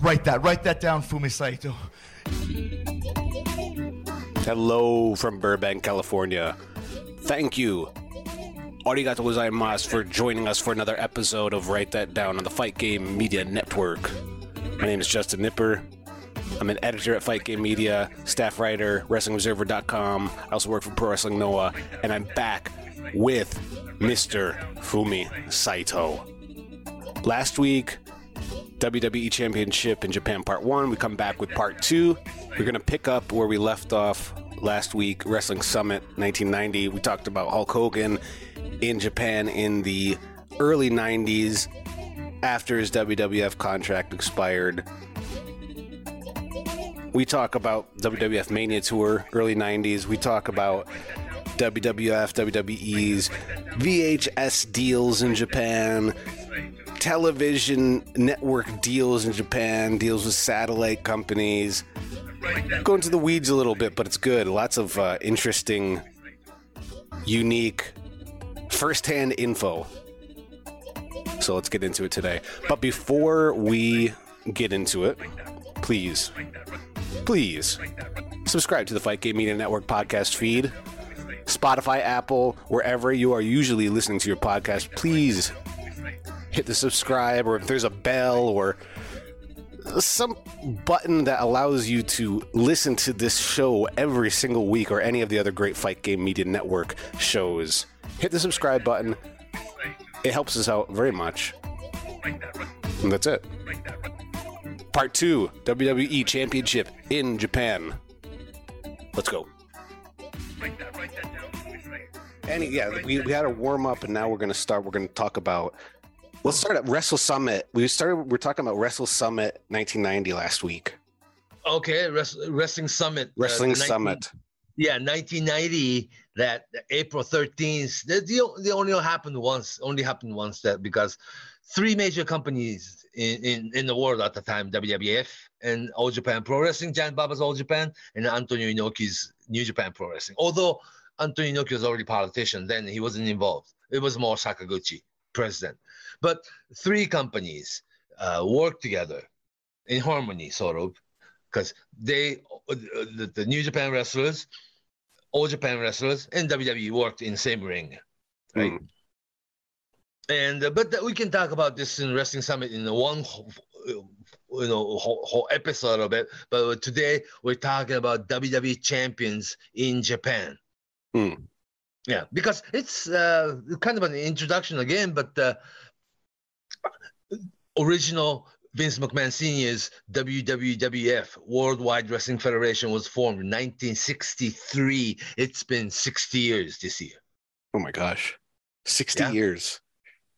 Write that. Write that down, Fumi Saito. Hello from Burbank, California. Thank you. Arigato gozaimasu for joining us for another episode of Write That Down on the Fight Game Media Network. My name is Justin Knipper. I'm an editor at Fight Game Media, staff writer, WrestlingObserver.com. I also work for Pro Wrestling Noah, and I'm back with Mr. Fumi Saito. Last week, WWE Championship in Japan Part 1. We come back with Part 2. We're going to pick up where we left off last week, Wrestling Summit 1990. We talked about Hulk Hogan in Japan in the early 90s after his WWF contract expired. We talk about WWF Mania Tour, early 90s. We talk about WWF, WWE's VHS deals in Japan, television network deals in Japan, deals with satellite companies. Go into the weeds a little bit, but it's good. Lots of uh, interesting, unique, firsthand info. So let's get into it today. But before we get into it, please, please subscribe to the Fight Game Media Network podcast feed. Spotify, Apple, wherever you are usually listening to your podcast, please hit the subscribe or if there's a bell or some button that allows you to listen to this show every single week or any of the other great Fight Game Media Network shows. Hit the subscribe button. It helps us out very much. And that's it. Part 2 WWE Championship in Japan. Let's go. And yeah, we, we had a warm up, and now we're going to start. We're going to talk about. Let's start at Wrestle Summit. We started. We're talking about Wrestle Summit 1990 last week. Okay, Wrest- Wrestling Summit. uh, Wrestling the 19 Summit. Yeah, 1990. That April 13th. That the, the only happened once. Only happened once. That because three major companies in, in, in the world at the time, WWF and All Japan Pro Wrestling, Giant Baba's All Japan, and Antonio Inoki's New Japan Pro Wrestling. Although Antonio Inoki was already politician, then he wasn't involved. It was more Sakaguchi, president. But three companies uh, worked together in harmony, sort of, because they, the, the New Japan wrestlers, All Japan wrestlers, and WWE worked in the same ring, right? Mm. And uh, but we can talk about this in Wrestling Summit in one, whole- you know, whole, whole episode of it. But today we're talking about WWE champions in Japan. Mm. Yeah, because it's uh, kind of an introduction again, but uh, original Vince McMahon Sr.'s WWF Worldwide Wrestling Federation was formed in 1963. It's been 60 years this year. Oh my gosh, 60 Yeah. years.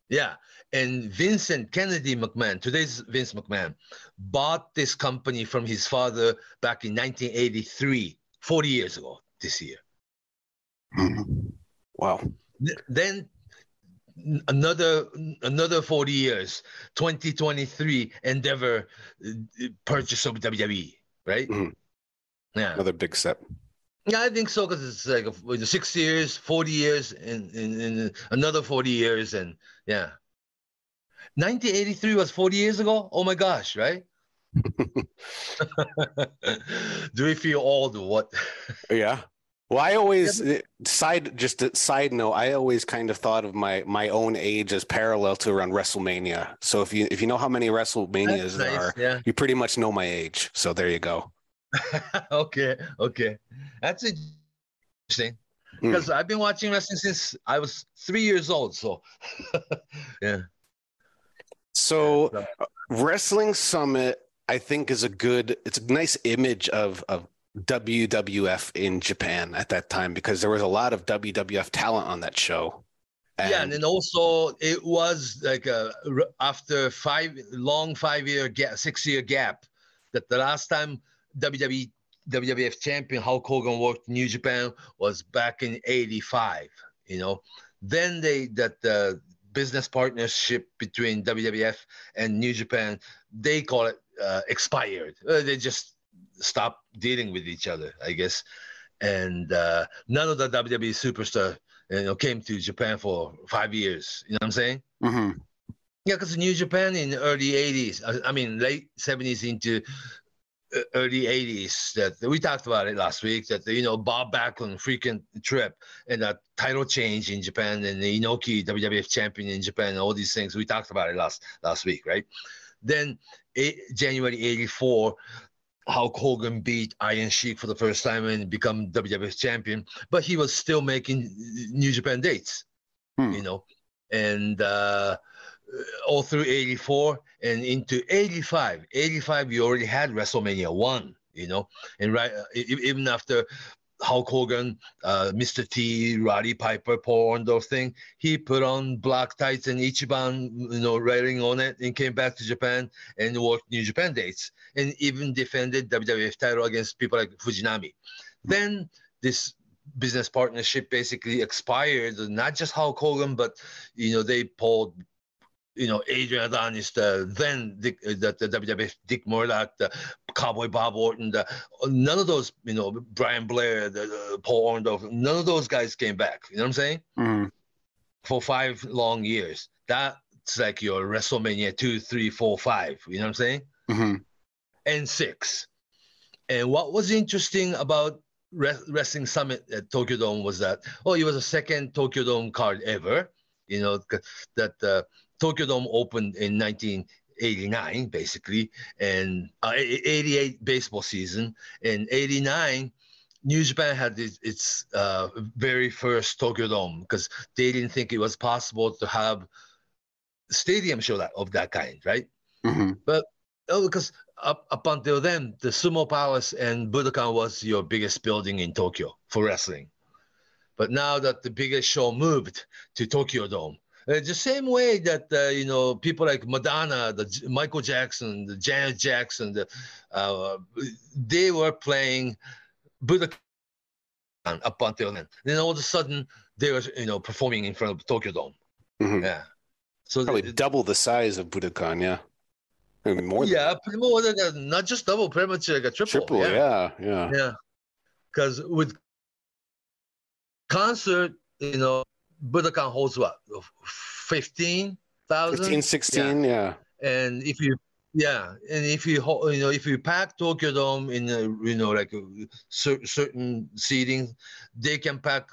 Yeah. And Vincent Kennedy McMahon, today's Vince McMahon, bought this company from his father back in 1983, 40 years ago this year. Mhm. Wow. Th- Then another another 40 years 2023 endeavor uh, purchase of wwe right Mhm. yeah Another big step. yeah i think so because it's like a, six years 40 years and, and, and another 40 years and yeah 1983 was 40 years ago oh my gosh right do we feel old or what Yeah. Well, I always eh, side just a side note. I always kind of thought of my my own age as parallel to around WrestleMania. So if you if you know how many WrestleManias That's there are, yeah you pretty much know my age. So there you go. okay, okay. That's interesting. Hmm. Because I've been watching wrestling since I was three years old. So, yeah. So So- uh, Wrestling Summit, I think, is a good. It's a nice image of of WWF in Japan at that time because there was a lot of WWF talent on that show. yeah, and then also it was like a, after five long five year gap, six year gap, that the last time WWE WWF champion Hulk Hogan worked in New Japan was back in '85. You know, then they that the business partnership between WWF and New Japan they call it uh, expired. Uh, they just stopped dealing with each other, I guess, and uh, none of the WWE superstar you know, came to Japan for five years. You know what I'm saying? hmm Yeah, because New Japan in the early 80s, I, I mean, late 70s into uh, early 80s, that we talked about it last week, that, you know, Bob Backlund freaking trip and that title change in Japan and the Inoki WWF champion in Japan all these things. We talked about it last last week, right? Then eh, January 84, Hulk Hogan beat Iron Sheik for the first time and become WWF champion, but he was still making New Japan dates, Hmm. you know, and uh, all through 84 and into 85. 85, you already had WrestleMania 1, you know, and right, even after Hulk Hogan, uh, Mr. T, Roddy Piper, Paul Orndorff thing, he put on black tights and Ichiban, you know, writing on it and came back to Japan and worked New Japan dates and even defended WWF title against people like Fujinami. Then this business partnership basically expired. Not just Hulk Hogan, but you know they pulled, you know, Adrian Adonis, the then Dick, uh, the, the WWF Dick Murdoch, the Cowboy Bob Orton, the, none of those, you know, Brian Blair, the, the Paul Orndorff, none of those guys came back. You know what I'm saying? hmm For five long years. That's like your WrestleMania two, three, four, five. You know what I'm saying? hmm and six. And what was interesting about Re- Wrestling Summit at Tokyo Dome was that, oh, it was the second Tokyo Dome card ever. You know, that uh, Tokyo Dome opened in 1989, basically, and uh, e- 88 baseball season. In 89, New Japan had its, its uh, very first Tokyo Dome because they didn't think it was possible to have stadium show that of that kind, right? hmm Oh, because up, up until then, the Sumo Palace and Budokan was your biggest building in Tokyo for wrestling. But now that the biggest show moved to Tokyo Dome, uh, the same way that uh, you know people like Madonna, the J- Michael Jackson, the Janet Jackson, the, uh, they were playing Budokan up until then. Then all of a sudden, they were you know performing in front of Tokyo Dome. hmm Yeah. So Probably th- double the size of Budokan, yeah. Maybe more than yeah, pretty much like a, not just double, pretty much like a triple. triple, yeah, yeah. Yeah. Because with concert, you know, Budokan holds what? 15,000? 15, 16, yeah. And if you, yeah, and if you, you know, if you pack Tokyo Dome in, a, you know, like a cer- certain seating, they can pack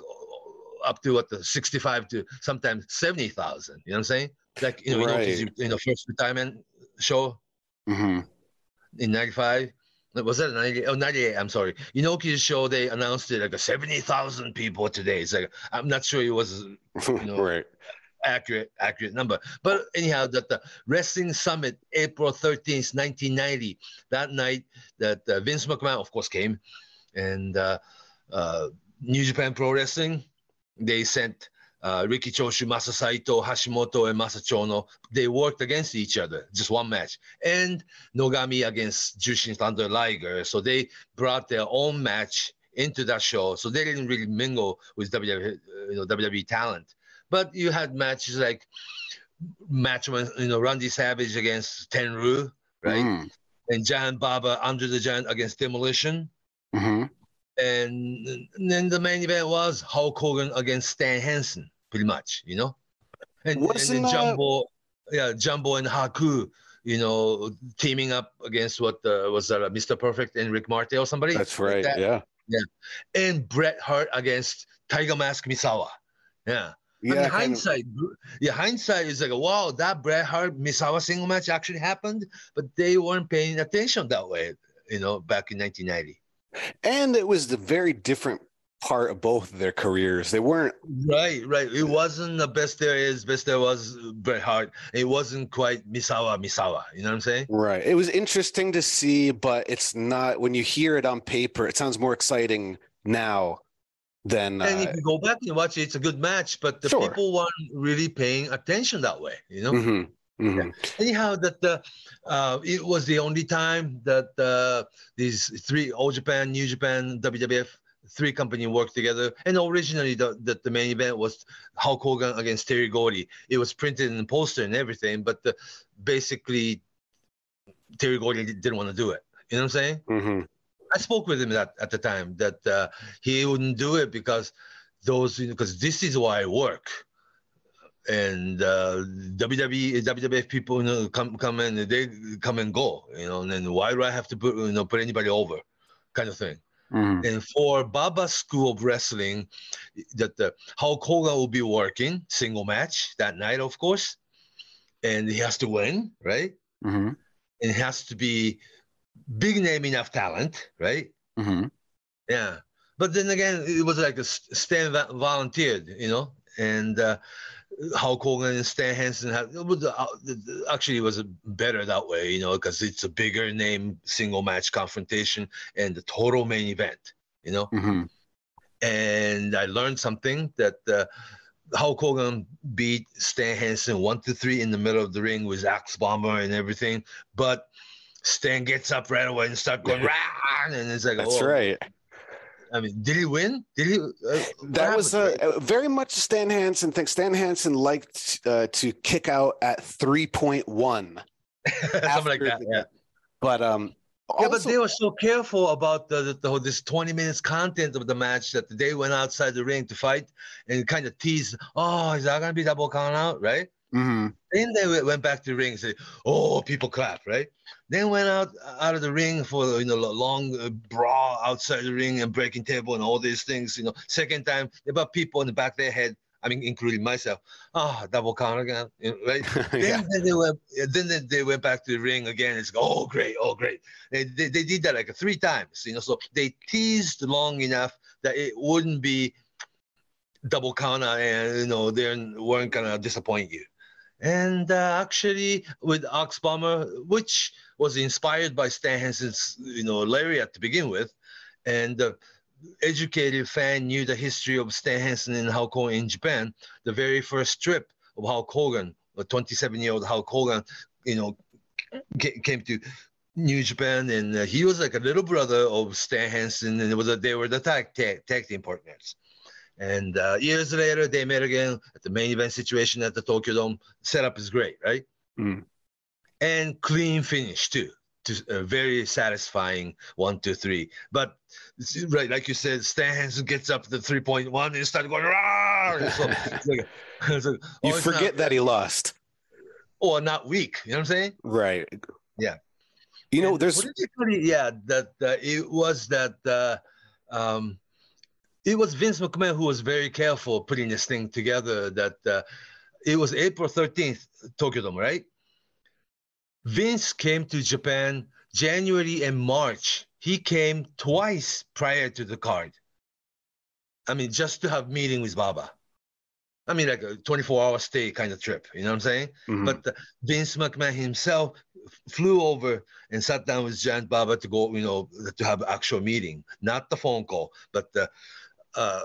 up to what the 65 to sometimes 70,000. You know what I'm saying? Like, you know, Right. You know, first retirement show hmm in 95 was that 98 oh 98 i'm sorry. Inoki's show they announced it like a 70000 people today. It's like i'm not sure it was know, right. accurate accurate number. But anyhow that the wrestling summit april 13th 1990 that night that uh, vince mcmahon of course came and uh, uh, new japan pro wrestling they sent uh, Riki Choshu, Masa Saito, Hashimoto, and Masa Chono. They worked against each other, just one match. And Nogami against Jushin Thunder Liger. So they brought their own match into that show. So they didn't really mingle with WWE, uh, you know, WWE talent. But you had matches like match when you know Randy Savage against Tenryu, right? Mm. And Giant Baba under the Giant against Demolition. hmm And then the main event was Hulk Hogan against Stan Hansen, pretty much, you know? And, and then that- Jumbo, yeah, Jumbo and Haku, you know, teaming up against what uh, was that, uh, Mr. Perfect and Rick Martel or somebody? That's like right. that? yeah. And Bret Hart against Tiger Mask Misawa. Yeah. Yeah. I mean, kind of- hindsight, yeah, hindsight is like, wow, that Bret Hart Misawa single match actually happened, but they weren't paying attention that way, you know, back in 1990. And it was the very different part of both of their careers. They weren't. Right, right. It wasn't the best there is, best there was Bret Hart. It wasn't quite Misawa, Misawa. You know what I'm saying? Right. It was interesting to see, but it's not. When you hear it on paper, it sounds more exciting now than. and if you Uh, go back and watch it. It's a good match, but the Sure. people weren't really paying attention that way. You know. Mhm, mhm. anyhow that the uh, it was the only time that uh, these three Old Japan, New Japan, WWF three company worked together. And originally the, the the main event was Hulk Hogan against Terry Gordy. It was printed in the poster and everything, but the, basically Terry Gordy didn't want to do it. You know what I'm saying? Mhm. I spoke with him at, at the time that uh, he wouldn't do it because those because this is why I work. And uh, WWE, WWF people, you know, come come in, they come and go, you know. And then why do I have to put, you know, put anybody over, kind of thing. Mhm. And for Baba School of Wrestling, that the Hulk Hogan will be working single match that night, of course, and he has to win, right? Mhm. And it has to be big name enough talent, right? Mhm. Yeah, but then again, it was like a Stan volunteered, you know, and uh, Hulk Hogan and Stan Hansen had it was uh, actually it was better that way, you know, because it's a bigger name single match confrontation and the total main event, you know. Mhm. And I learned something that uh, Hulk Hogan beat Stan Hansen one to three in the middle of the ring with Axe Bomber and everything, but Stan gets up right away and start going rah, and it's like, That's oh, right. I mean, did he win? Did he? Uh, That was uh, very much Stan Hansen thing. Stan Hansen liked uh, to kick out at 3.1. something like that. the- Yeah. But um yeah, but they were so careful about the, the, the whole- this 20 minutes content of the match that they went outside the ring to fight and kind of teased, oh, is that going to be double count out, right? Mhm. Then they went- back to the ring and said, "Oh, people clap, right?" Then went out out of the ring for you know a long uh, brawl outside the ring and breaking table and all these things. You know, second time they put people in the back of their head. I mean, including myself. Ah, double count again, you know, right? yeah. then, then they went. Then they- they went back to the ring again. It's oh great, oh great. They, they, they did that like three times. You know, so they teased long enough that it wouldn't be double count out and you know they weren't gonna disappoint you. And uh, actually, with Axe Bomber, which was inspired by Stan Hansen's, you know, lariat to begin with, and the educated fan knew the history of Stan Hansen and Hulk Hogan in Japan. The very first trip of Hulk Hogan, a 27-year-old Hulk Hogan, you know, came to New Japan, and uh, he was like a little brother of Stan Hansen, and it was a, they were the tag, tag, tag team partners. And uh, years later, they met again at the main event situation at the Tokyo Dome. Setup is great, right? Mm. And clean finish too. To a very satisfying one, two, three. But right, like you said, Stan Hansen gets up to the three point one and starts going. So it's like, like, oh, You forget not, that he lost. or not weak. You know what I'm saying? Right. Yeah. You know, And there's what did you put it- yeah that uh, it was that uh, um, it was Vince McMahon who was very careful putting this thing together. That uh, it was April thirteenth, Tokyo Dome, right? Vince came to Japan January and March. He came twice prior to the card. I mean, just to have meeting with Baba. I mean, like a 24 hour stay kind of trip. You know what I'm saying? Mhm. But uh, Vince McMahon himself flew over and sat down with Giant Baba to go, you know, to have actual meeting, not the phone call, but the uh,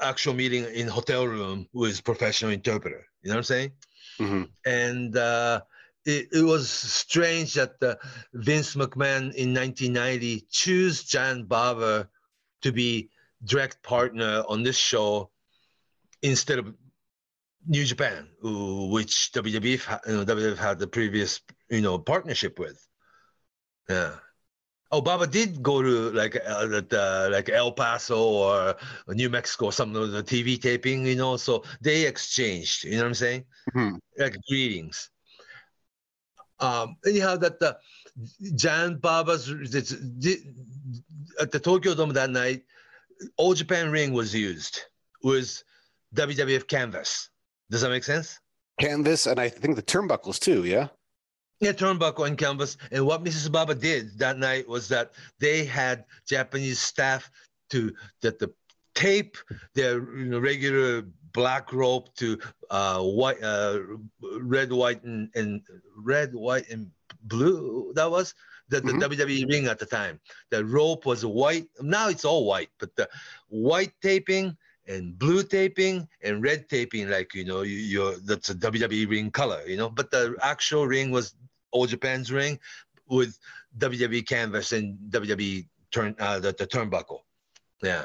actual meeting in hotel room with professional interpreter. You know what I'm saying? Mhm. And uh, it, it was strange that uh, Vince McMahon in 1990 chose Giant Baba to be direct partner on this show instead of New Japan, which WWF, you know, WWF had the previous, you know, partnership with. Yeah. Oh, Baba did go to like uh, uh, like El Paso or New Mexico or something of the TV taping, you know. So they exchanged. You know what I'm saying? Mm-hmm. Like greetings. Um, anyhow, that the Giant Baba's at the Tokyo Dome that night, All Japan ring was used. with WWF canvas. Does that make sense? Canvas, and I think the turnbuckles too. Yeah. Yeah, turnbuckle and canvas. And what Mrs. Baba did that night was that they had Japanese staff to that the tape their you know, regular black rope to uh, white, uh, red, white, and, and red, white, and blue. That was the, the mm-hmm. WWE ring at the time. The rope was white. Now it's all white, but the white taping and blue taping and red taping, like you know, you, that's a WWE ring color, you know. But the actual ring was All Japan's ring with WWE canvas and WWE turn uh, the, the turnbuckle. Yeah.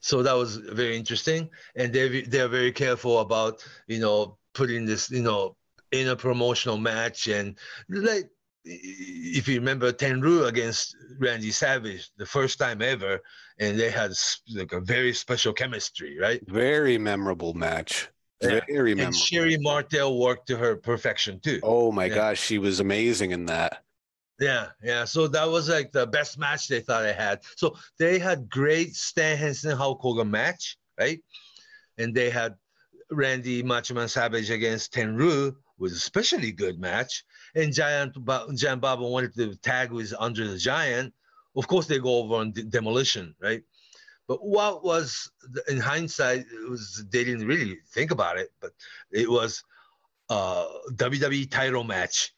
So that was very interesting, and they they're very careful about you know putting this you know in a promotional match and like if you remember Tenryu against Randy Savage, the first time ever, and they had like a very special chemistry, right? Very memorable match. Yeah. Very memorable. And Sherri Martel worked to her perfection too. Oh my yeah. gosh, she was amazing in that. Yeah, yeah. So that was like the best match they thought they had. So they had great Stan Hansen Hulk Hogan match, right? And they had Randy Macho Man Savage against Tenryu was especially good match. And Giant Giant Baba wanted to tag with Andre the Giant. Of course, they go over on demolition, right? But what was in hindsight, it was they didn't really think about it, but it was uh, WWE title match.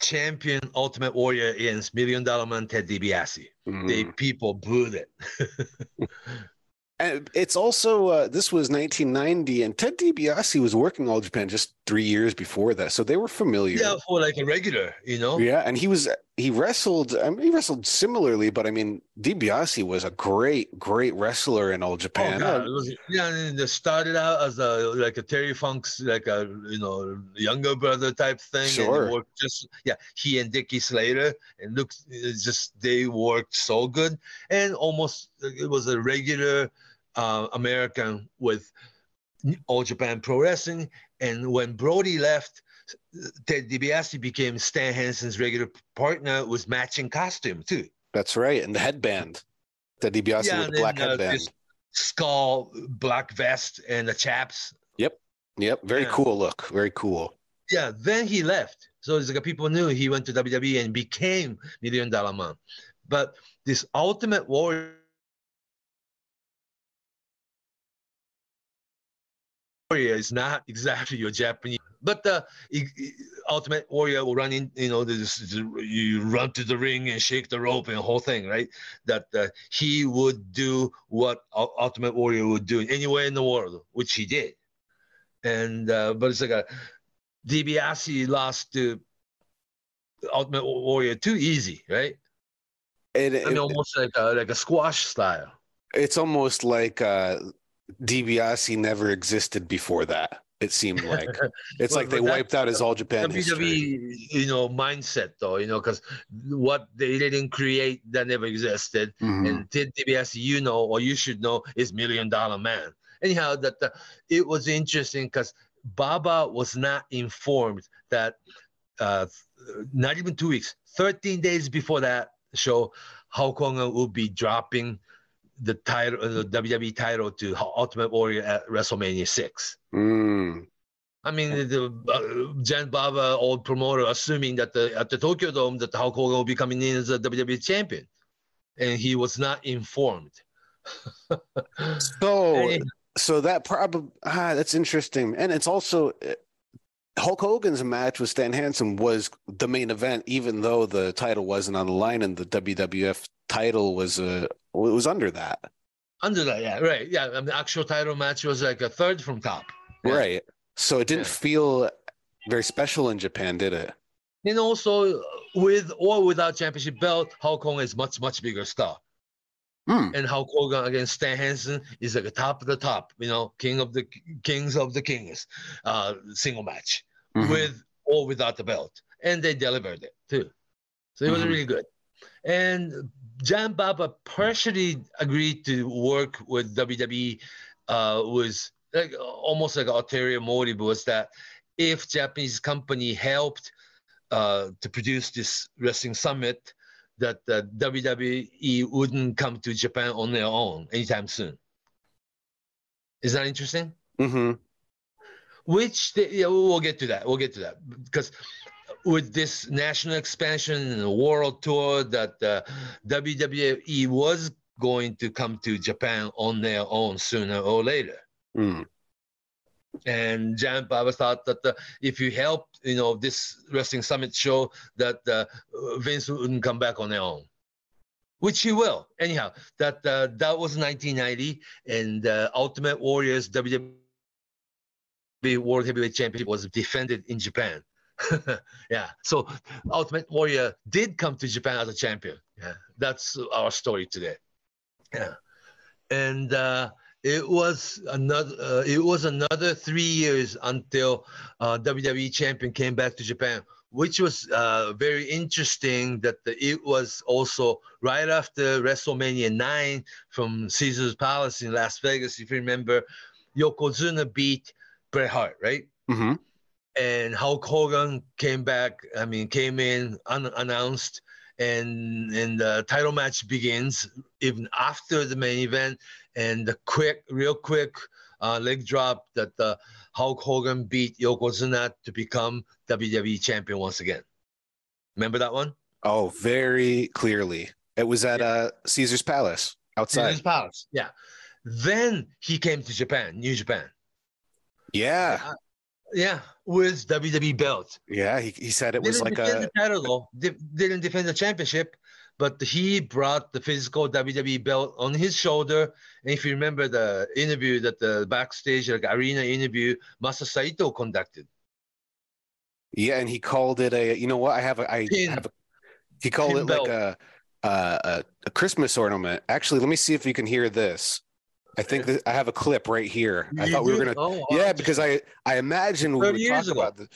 Champion Ultimate Warrior against Million Dollar Man Ted DiBiase. Mm. They people booed it. And it's also uh, this was 1990, and Ted DiBiase was working All Japan just three years before that, so they were familiar. Yeah, for like a regular, you know. Yeah, and he was he wrestled. I mean, he wrestled similarly, but I mean, DiBiase was a great, great wrestler in All Japan. Oh. Was, yeah, and they started out as a like a Terry Funk's like a you know younger brother type thing. Sure. And just yeah, he and Dickie Slater, and look, just they worked so good, and almost it was a regular uh, American with All Japan Pro Wrestling. And when Brody left, Ted DiBiase became Stan Hansen's regular partner with matching costume too. That's right, and the headband. Ted DiBiase yeah, with the black then, uh, headband. skull, black vest, and the chaps. Yep, yep, very yeah. cool look. Very cool. Yeah, then he left. So it's like people knew he went to WWE and became Million Dollar Man. But this Ultimate Warrior warrior is not exactly your Japanese, but the ultimate warrior will run in, you know, this, you run to the ring and shake the rope and the whole thing, right? That uh, he would do what ultimate warrior would do anywhere in the world, which he did. And, uh, but it's like a DiBiase lost to ultimate warrior too easy, right? It, it, I mean, almost like a, like a squash style. It's almost like, uh, DiBiase never existed before that. It seemed like it's like they wiped out his All Japan WWE, history. you know, mindset though, you know, because what they didn't create that never existed, mm-hmm. and Ted DiBiase, you know, or you should know, is Million Dollar Man. Anyhow, that the, it was interesting because Baba was not informed that uh, not even two weeks, 13 days before that show, Hulk Hogan would be dropping the title, the WWE title to Ultimate Warrior at WrestleMania six. Mm. I mean, the uh, Giant Baba, old promoter, assuming that the at the Tokyo Dome that Hulk Hogan will be coming in as a WWE champion, and he was not informed. so, so that probably ah, that's interesting, and it's also Hulk Hogan's match with Stan Hansen was the main event, even though the title wasn't on the line, and the WWF title was uh, was under that. Under that, yeah, right, yeah. Mean, the actual title match was like a third from top. Yeah. Right. So it didn't yeah. feel very special in Japan, did it? And also, with or without championship belt, Hulk Hogan is much much bigger star. Hmm. and Hulk Hogan against Stan Hansen is like a top of the top, you know, king of the kings of the kings, uh, single match Mhm. with or without the belt, and they delivered it too. So it was Mhm. really good. And Giant Baba partially agreed to work with WWE. Uh, was like almost like an ulterior motive was that if Japanese company helped uh, to produce this wrestling summit, that the WWE wouldn't come to Japan on their own anytime soon. Is that interesting? hmm Which they, yeah, we'll get to that. We'll get to that because with this national expansion and the world tour that uh, WWE was going to come to Japan on their own sooner or later. Mm. And Giant Baba thought that uh, if you help, you know, this wrestling summit show, that uh, Vince wouldn't come back on their own, which he will. Anyhow, that uh, that was 1990, and uh, Ultimate Warriors WWE World Heavyweight Championship was defended in Japan. yeah, so Ultimate Warrior did come to Japan as a champion. Yeah, that's our story today. Yeah, and. Uh, it was another uh, it was another three years until uh, WWE champion came back to Japan, which was uh, very interesting. That the, it was also right after WrestleMania nine from Caesar's Palace in Las Vegas. If you remember, Yokozuna beat Bret Hart, right? hmm and Hulk Hogan came back. I mean, came in unannounced, and and the title match begins even after the main event. And the quick, real quick uh, leg drop that uh, Hulk Hogan beat Yokozuna to become WWE champion once again. Remember that one? Oh, very clearly. It was at uh, Caesar's Palace outside. Caesar's Palace. Yeah. Then he came to Japan, New Japan. Yeah. Yeah, with WWE belt. Yeah. He, he said it was didn't like defend a. the title though. Di- didn't defend the championship, but he brought the physical WWE belt on his shoulder. And if you remember the interview that the backstage like arena interview Masa Saito conducted. Yeah. And he called it a. You know what? I have a. I Pin. have a. He called it like belt. a, a, a, a Christmas ornament. Actually, let me see if you can hear this. I think that I have a clip right here. I thought we were gonna. Oh, Yeah, because I I imagine we 30 would talk ago. about the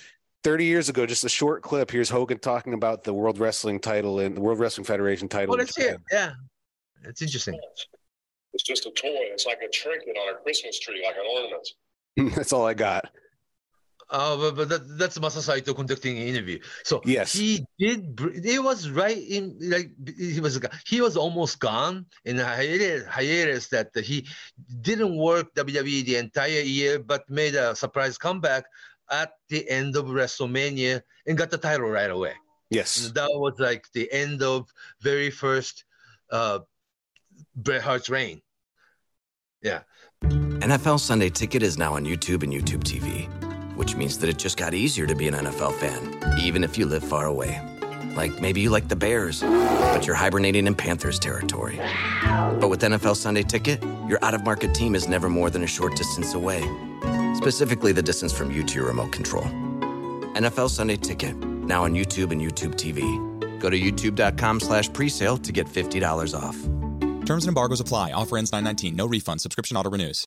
30 years ago, just a short clip. Here's Hogan talking about the World Wrestling title and the World Wrestling Federation title. Well, in let's hear. it. Yeah, it's interesting. It's just a toy. It's like a trinket on a Christmas tree, like an ornament. That's all I got. Oh, but, but that, that's Masa Saito conducting an interview. So Yes. he did. br- It was right in like he was he was almost gone in a hiatus, hiatus that he didn't work WWE the entire year, but made a surprise comeback at the end of WrestleMania and got the title right away. Yes. And that was like the end of very first uh, Bret Hart's reign. Yeah. NFL Sunday Ticket is now on YouTube and YouTube TV, which means that it just got easier to be an NFL fan, even if you live far away. Like maybe you like the Bears, but you're hibernating in Panthers territory. But with NFL Sunday Ticket, your out of market team is never more than a short distance away, specifically the distance from you to your remote control. NFL Sunday Ticket, now on YouTube and YouTube TV. Go to youtube.com slash presale to get $50 off. Terms and embargoes apply. Offer ends 919. No refund. Subscription auto renews.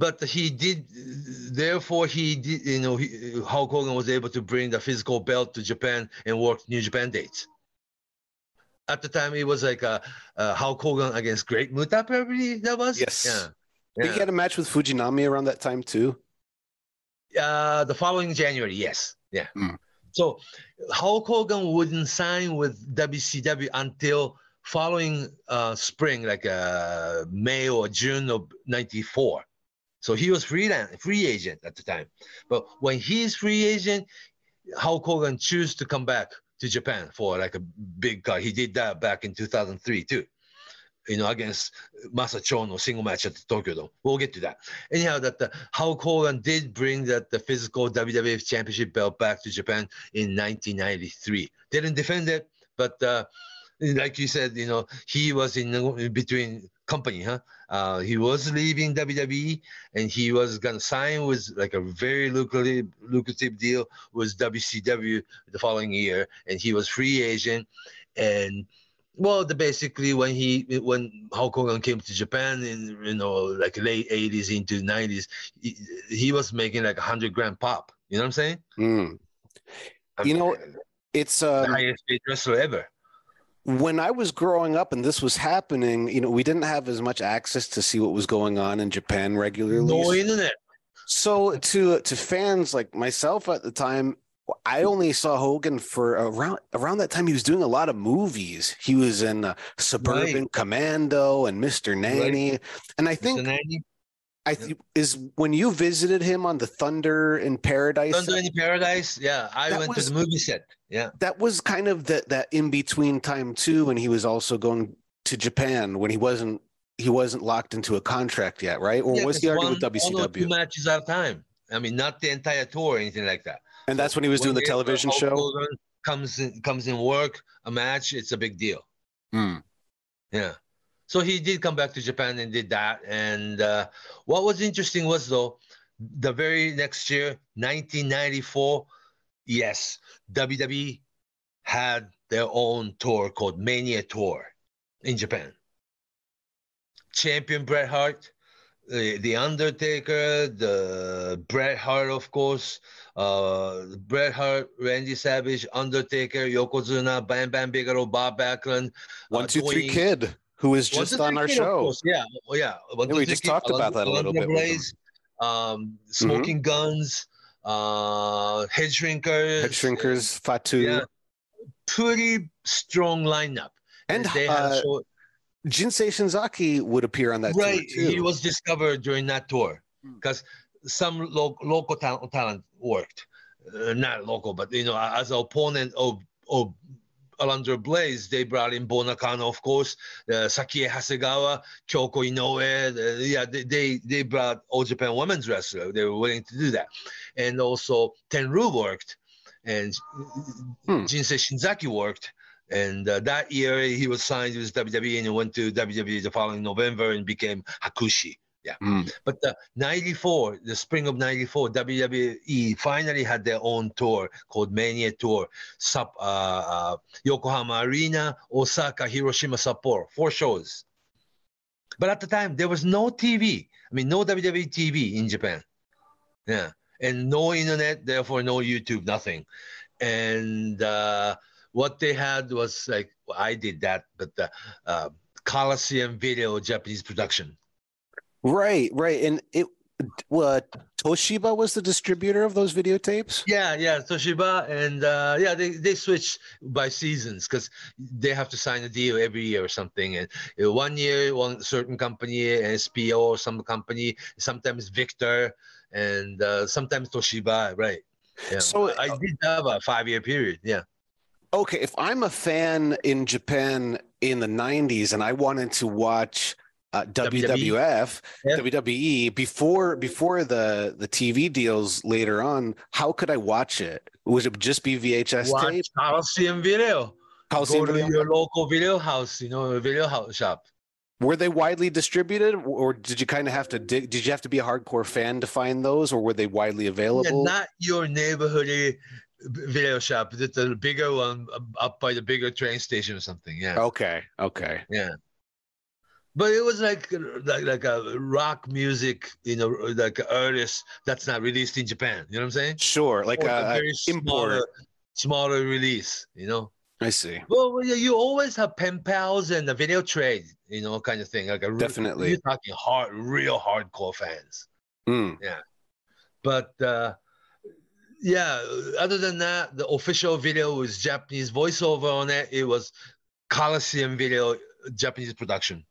But he did therefore he did you know he, hulk hogan was able to bring the physical belt to japan and work new japan dates. At the time it was like a, uh hulk hogan against great muta probably that was? Yes. yeah. I think he had a match with Fujinami around that time too. uh the following january yes. Yeah. Hmm. so hulk hogan wouldn't sign with wcw until following uh spring like uh may or june of 94 so he was freelance free agent at the time but when he's free agent hulk hogan choose to come back to japan for like a big cut he did that back in 2003 too you know, against Masa Chono single match at the Tokyo Dome. We'll get to that. Anyhow, that the Hulk Hogan did bring that the physical WWF Championship belt back to Japan in 1993. Didn't defend it, but uh, like you said, you know, he was in, between company, huh? Uh, he was leaving WWE and he was gonna sign with like a very lucrative lucrative deal with WCW the following year, and he was free agent. And well, the basically when he when Hulk Hogan came to Japan in you know like late '80s into '90s, he, he was making like a hundred grand pop. You know what I'm saying? Mm. You know, it's uh, the highest paid wrestler ever when I was growing up and this was happening, you know, we didn't have as much access to see what was going on in Japan regularly. No internet. So to to fans like myself at the time, I only saw Hogan for around around that time. He was doing a lot of movies. He was in uh, Suburban right. Commando and Mr. Nanny, right. and I think I th- is when you visited him on the Thunder in Paradise. Thunder in Paradise, yeah. I went was, to the movie set. Yeah, that was kind of that that in between time too, when he was also going to Japan when he wasn't he wasn't locked into a contract yet, right? Or yeah, was he already one, with WCW? One matches at a time. I mean, not the entire tour or anything like that. And that's when he was when doing the television show. Comes in, comes in work a match. It's a big deal. Mm. Yeah. So he did come back to Japan and did that. And uh, what was interesting was though, the very next year, 1994, yes, WWE had their own tour called Mania Tour in Japan. Champion Bret Hart, uh, The Undertaker, the Bret Hart, of course, uh, Bret Hart, Randy Savage, Undertaker, Yokozuna, Bam Bam Bigelow, Bob Backlund, One, uh, two, three, kid who is just on our show. Yeah, oh, yeah. yeah we just talked about that a little bit. Blaze, um, Mm-hmm. smoking mm-hmm. guns, uh, head shrinkers, head shrinkers, Fatu. Yeah, pretty strong lineup. And, and they uh, had show- Jinsei Shinzaki would appear on that right. tour too. He was discovered during that tour because some lo- local talent, talent worked. Uh, not local, but you know, as an opponent of of Alundra Blaze, they brought in Bull of course, uh, Sakie Hasegawa, Kyoko Inoue. Uh, yeah, they, they, they brought All Japan women's wrestler. They were willing to do that. And also Tenryu worked, and hmm. Jinsei Shinzaki worked. And uh, that year, he was signed with WWE and he went to WWE the following November and became Hakushi. Yeah. Mm. But the 94, the spring of 94, WWE finally had their own tour called Mania Tour. Sub, uh, uh, Yokohama Arena, Osaka, Hiroshima, Sapporo. Four shows. But at the time, there was no TV. I mean, no WWE TV in Japan. Yeah. And no internet, therefore no YouTube, nothing. And uh, what they had was like, well, I did that, but the uh, Coliseum Video Japanese production. Right, right. And it what Toshiba was the distributor of those videotapes? Yeah, yeah, Toshiba and uh yeah, they they switch by seasons cuz they have to sign a deal every year or something and uh, one year one certain company SPO or some company, sometimes Victor and uh, sometimes Toshiba, right. Yeah. So I did have a 5-year period, yeah. Okay, if I'm a fan in Japan in the 90s and I wanted to watch uh, WWF, yeah. WWE before before the the TV deals later on. How could I watch it? Would it just be VHS watch tape? Coliseum Video. Coliseum Go to video? your local video house. You know, a video house shop. Were they widely distributed, or did you kind of have to dig? Did you have to be a hardcore fan to find those, or were they widely available? Yeah, not your neighborhood video shop. It's a bigger one up by the bigger train station or something. Yeah. Okay. Okay. Yeah but it was like like like a rock music, you know, like artist that's not released in Japan. You know what I'm saying? Sure, like or a, a very smaller, smaller release. You know. I see. Well, you always have pen pals and the video trade, you know, kind of thing. Like a definitely, you're talking hard, real hardcore fans. Mm. Yeah, but uh, yeah. Other than that, the official video was Japanese voiceover on it. It was Coliseum video, Japanese production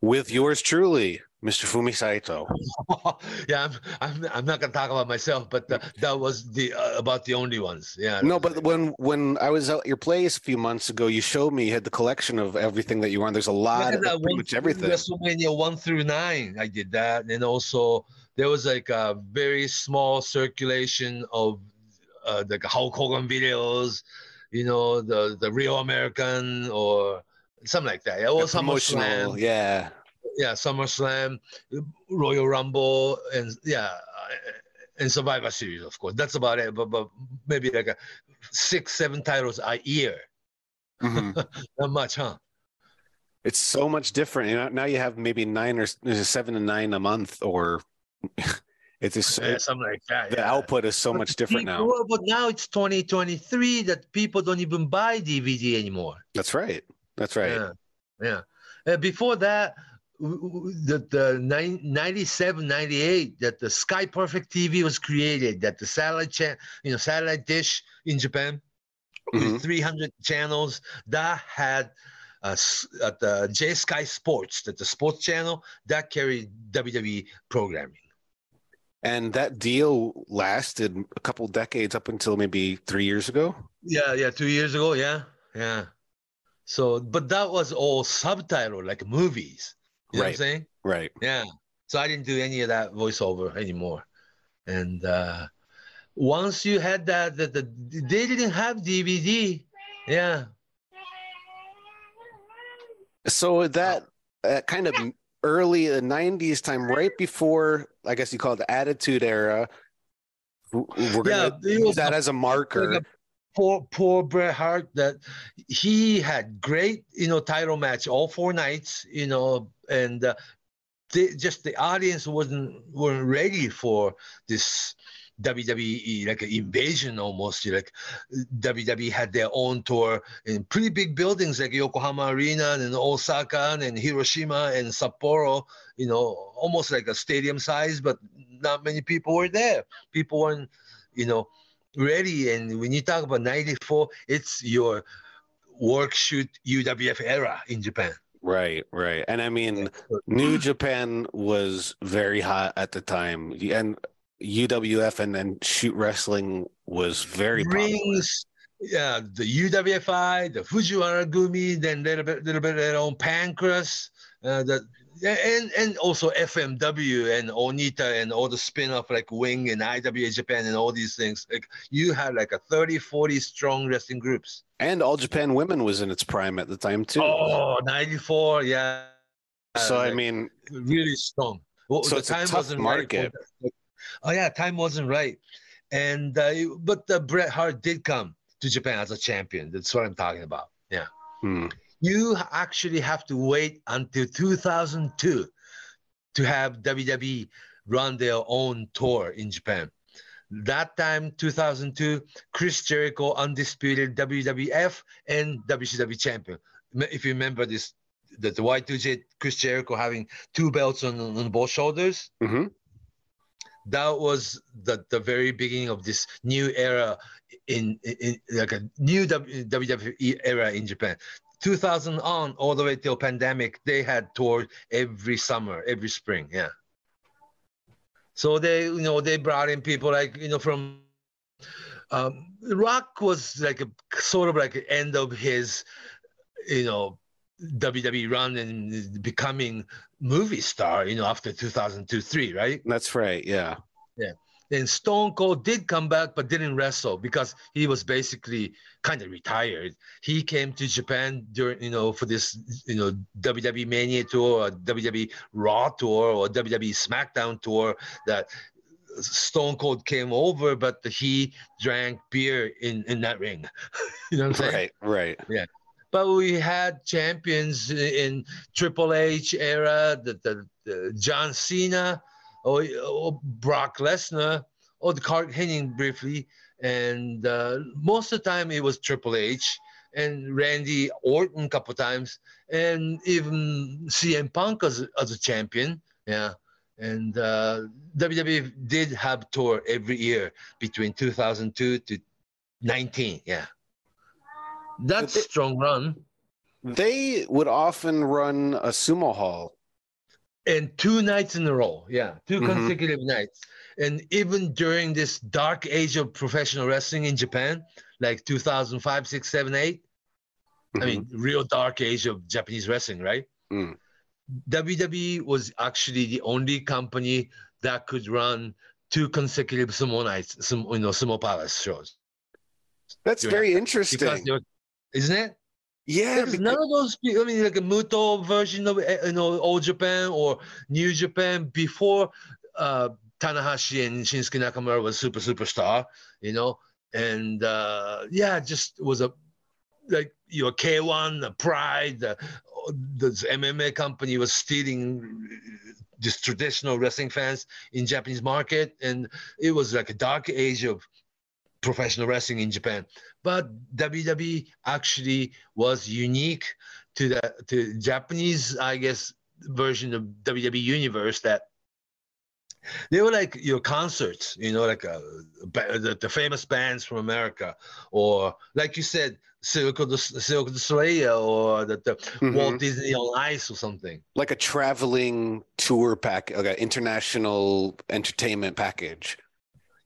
with yours truly, Mr. Fumi Saito. yeah, I'm, I'm, I'm not gonna talk about myself, but uh, that was the uh, about the only ones. Yeah. No, but when when I was at your place a few months ago, you showed me you had the collection of everything that you want. There's a lot Look of pretty much everything. WrestleMania one through nine, I did that, and also there was like a very small circulation of uh, the Hulk Hogan videos, you know, the the Real American or something like that. Yeah, promotional, SummerSlam, yeah. yeah, SummerSlam, Royal Rumble, and yeah, and Survivor Series, of course. That's about it. But but maybe like a six, seven titles a year. Mhm. Not much, huh? It's so much different. You know, now you have maybe nine or seven to nine a month, or it's just Yeah, something like that. the yeah. output is so But much different people- now. But now it's 2023 that people don't even buy DVD anymore. That's right. That's right. Yeah, yeah. Uh, before that, the the 97, 98, that the Sky Perfect TV was created. That the satellite cha- you know, satellite dish in Japan Mhm. with 300 channels that had. Uh, at the J Sky Sports, that the sports channel that carried WWE programming. And that deal lasted a couple decades up until maybe three years ago. Yeah, yeah, two years ago, yeah, yeah. So, but that was all subtitled like movies. You know what I'm Right. saying? Right. Yeah. So I didn't do any of that voiceover anymore. And uh once you had that, that the they didn't have DVD. Yeah. So that uh, kind of early uh, '90s time, right before I guess you call it the Attitude Era. We're Yeah, gonna it use that as a marker. Like poor poor Bret Hart that he had great, you know, title match all four nights, you know, and uh, just the audience wasn't weren't ready for this WWE like an invasion almost. Like WWE had their own tour in pretty big buildings like Yokohama Arena and Osaka and Hiroshima and Sapporo. You know, almost like a stadium size, but not many people were there. People weren't, you know, ready. And when you talk about '94, it's your work shoot UWF era in Japan. Right, right. And I mean, New Japan was very hot at the time, and UWF and then shoot wrestling was very rings. Yeah, the UWFI, the Fujiwara Gumi, then little bit, little bit their own Pancrase, uh, the and and also FMW and Onita and all the spin-off like Wing and IWA Japan and all these things. Like you had like a 30, 40 strong wrestling groups. And All Japan Women was in its prime at the time too. Oh, 94, yeah. so I like, mean, really strong. Well, So the time wasn't right market. that. Oh yeah, time wasn't right, and uh, but uh, Bret Hart did come to Japan as a champion. That's what I'm talking about. Yeah, hmm. You actually have to wait until 2002 to have WWE run their own tour in Japan. That time, 2002, Chris Jericho, undisputed WWF and WCW champion. If you remember this, the, the Y2J Chris Jericho having two belts on, on both shoulders, Mhm. that was the, the very beginning of this new era in, in, in like a new WWE era in Japan. 2000 on all the way till pandemic, they had toured every summer, every spring. Yeah. So they, you know, they brought in people like, you know, from um, Rock was like a sort of like end of his, you know, WWE run and becoming movie star, you know, after 2002, three, right? that's right. Yeah. Yeah. And Stone Cold did come back, but didn't wrestle because he was basically kind of retired. He came to Japan during, you know, for this, you know, WWE Mania tour, or WWE Raw tour, or WWE SmackDown tour. That Stone Cold came over, but he drank beer in in that ring. you know what I'm saying? Right. Right. Yeah. But we had champions in Triple H era, the, the, the John Cena, or, or Brock Lesnar, or the Curt Hennig briefly. And uh, most of the time it was Triple H and Randy Orton a couple times, and even CM Punk as, as a champion. Yeah. And uh, WWE did have tour every year between 2002 to 19. Yeah. That's strong run. They would often run a sumo hall and two nights in a row. Yeah, 2 Mhm. consecutive nights. And even during this dark age of professional wrestling in Japan, like 2005, 6, 7, 8, I mean, real dark age of Japanese wrestling, right? Mm. WWE was actually the only company that could run two consecutive sumo nights, some you know, sumo palace shows. That's very that interesting. Were- isn't it? Yeah, because none of those people. I mean, like a Muto version of eh, you know All Japan or New Japan before uh, Tanahashi and Shinsuke Nakamura was super superstar, you know, and uh, yeah, just was a like your K1, the Pride, the, the MMA company was stealing just traditional wrestling fans in Japanese market, and it was like a dark age of professional wrestling in Japan. But WWE actually was unique to the to Japanese, I guess, version of WWE universe that they were like your concerts, you know, like uh, ba- the, the famous bands from America, or like you said, Cirque du, Cirque du Soleil, or the, the Mhm. Walt Disney on Ice or something. like a traveling tour pack, like an international entertainment package.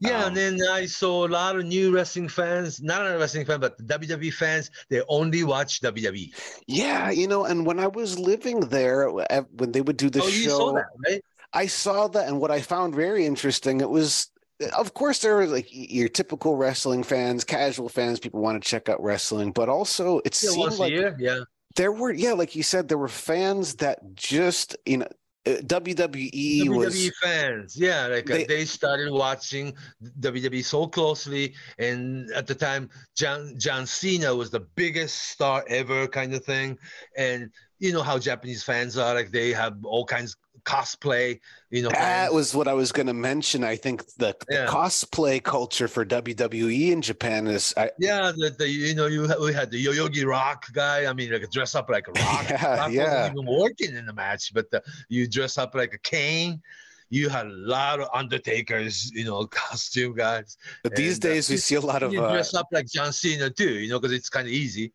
Yeah, Um, and then I saw a lot of new wrestling fans, not a wrestling fan, but WWE fans. They only watch. WWE. Yeah, you know, and when I was living there, when they would do the oh, show, that, right? I saw that, and what I found very interesting, it was, of course, there were like your typical wrestling fans, casual fans, people want to check out wrestling, but also it Yeah, seemed like. Yeah. there were, yeah, like you said, there were fans that just, you know, WWE WWE was fans, yeah, like uh, they- they, started watching WWE so closely, and at the time, John John Cena was the biggest star ever, kind of thing. And you know how Japanese fans are, like they have all kinds cosplay, you know. That was what I was going to mention. I think the, the cosplay culture for WWE in Japan is, I, Yeah, the, the you know you we had the Yoyogi Rock guy. I mean, like dress up like a rock. Yeah, Rock yeah. wasn't even working in the match, but uh you dress up like a Kane. You had a lot of Undertakers, you know, costume guys. but these And, uh, days we see a lot of you uh, dress up like John Cena too, you know, because it's kind of easy.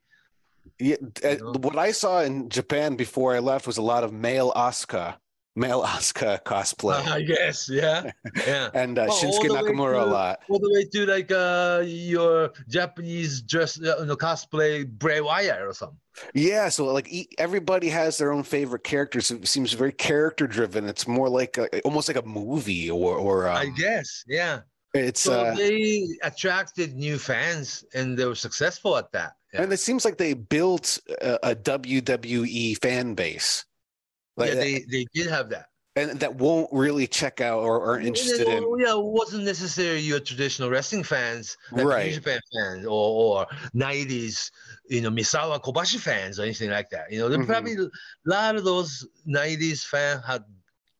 Yeah, uh, You know? what I saw in Japan before I left was a lot of male Asuka, male Asuka cosplay, I guess, yeah, yeah. and uh, Oh, Shinsuke Nakamura a lot. All the way to like uh your Japanese dress, uh, you know, cosplay Bray Wyatt or something. Yeah, so like e- everybody has their own favorite characters. It seems very character driven. It's more like a, almost like a movie, or or um, I guess, yeah. it's So uh, they attracted new fans, and they were successful at that. Yeah, and it seems like they built a, a WWE fan base, like yeah they, they did have that. and that won't really check out or aren't interested in. Yeah, it wasn't necessarily your traditional wrestling fans, like Right. New Japan fans, or, or '90s, you know, Misawa Kobashi fans, or anything like that. You know, there Mhm. probably a lot of those '90s fans had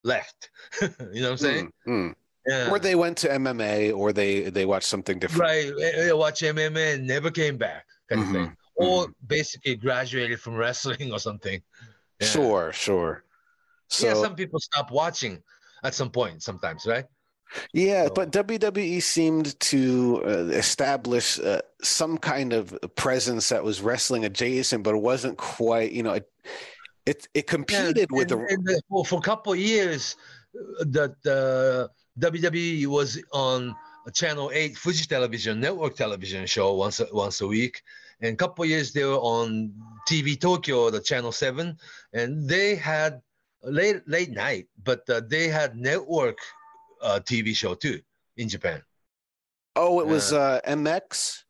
left. you know what I'm saying? Mm, mm. Yeah. Or they went to MMA, or they they watched something different. right. eh, eh, Watch MMA and never came back, kind of thing. Or basically graduated from wrestling or something. Yeah. Sure, sure. So yeah, some people stop watching at some point sometimes, right? Yeah, So- but WWE seemed to uh, establish uh, some kind of presence that was wrestling adjacent, but it wasn't quite. You know, it it, it competed with and, the and the- for, for a couple of years that uh, WWE was on Channel 8 Fuji Television network television show once once a week. And a couple of years they were on TV Tokyo, the Channel 7, and they had late late night, but uh, they had network uh, TV show too in Japan. oh, it was uh, MX.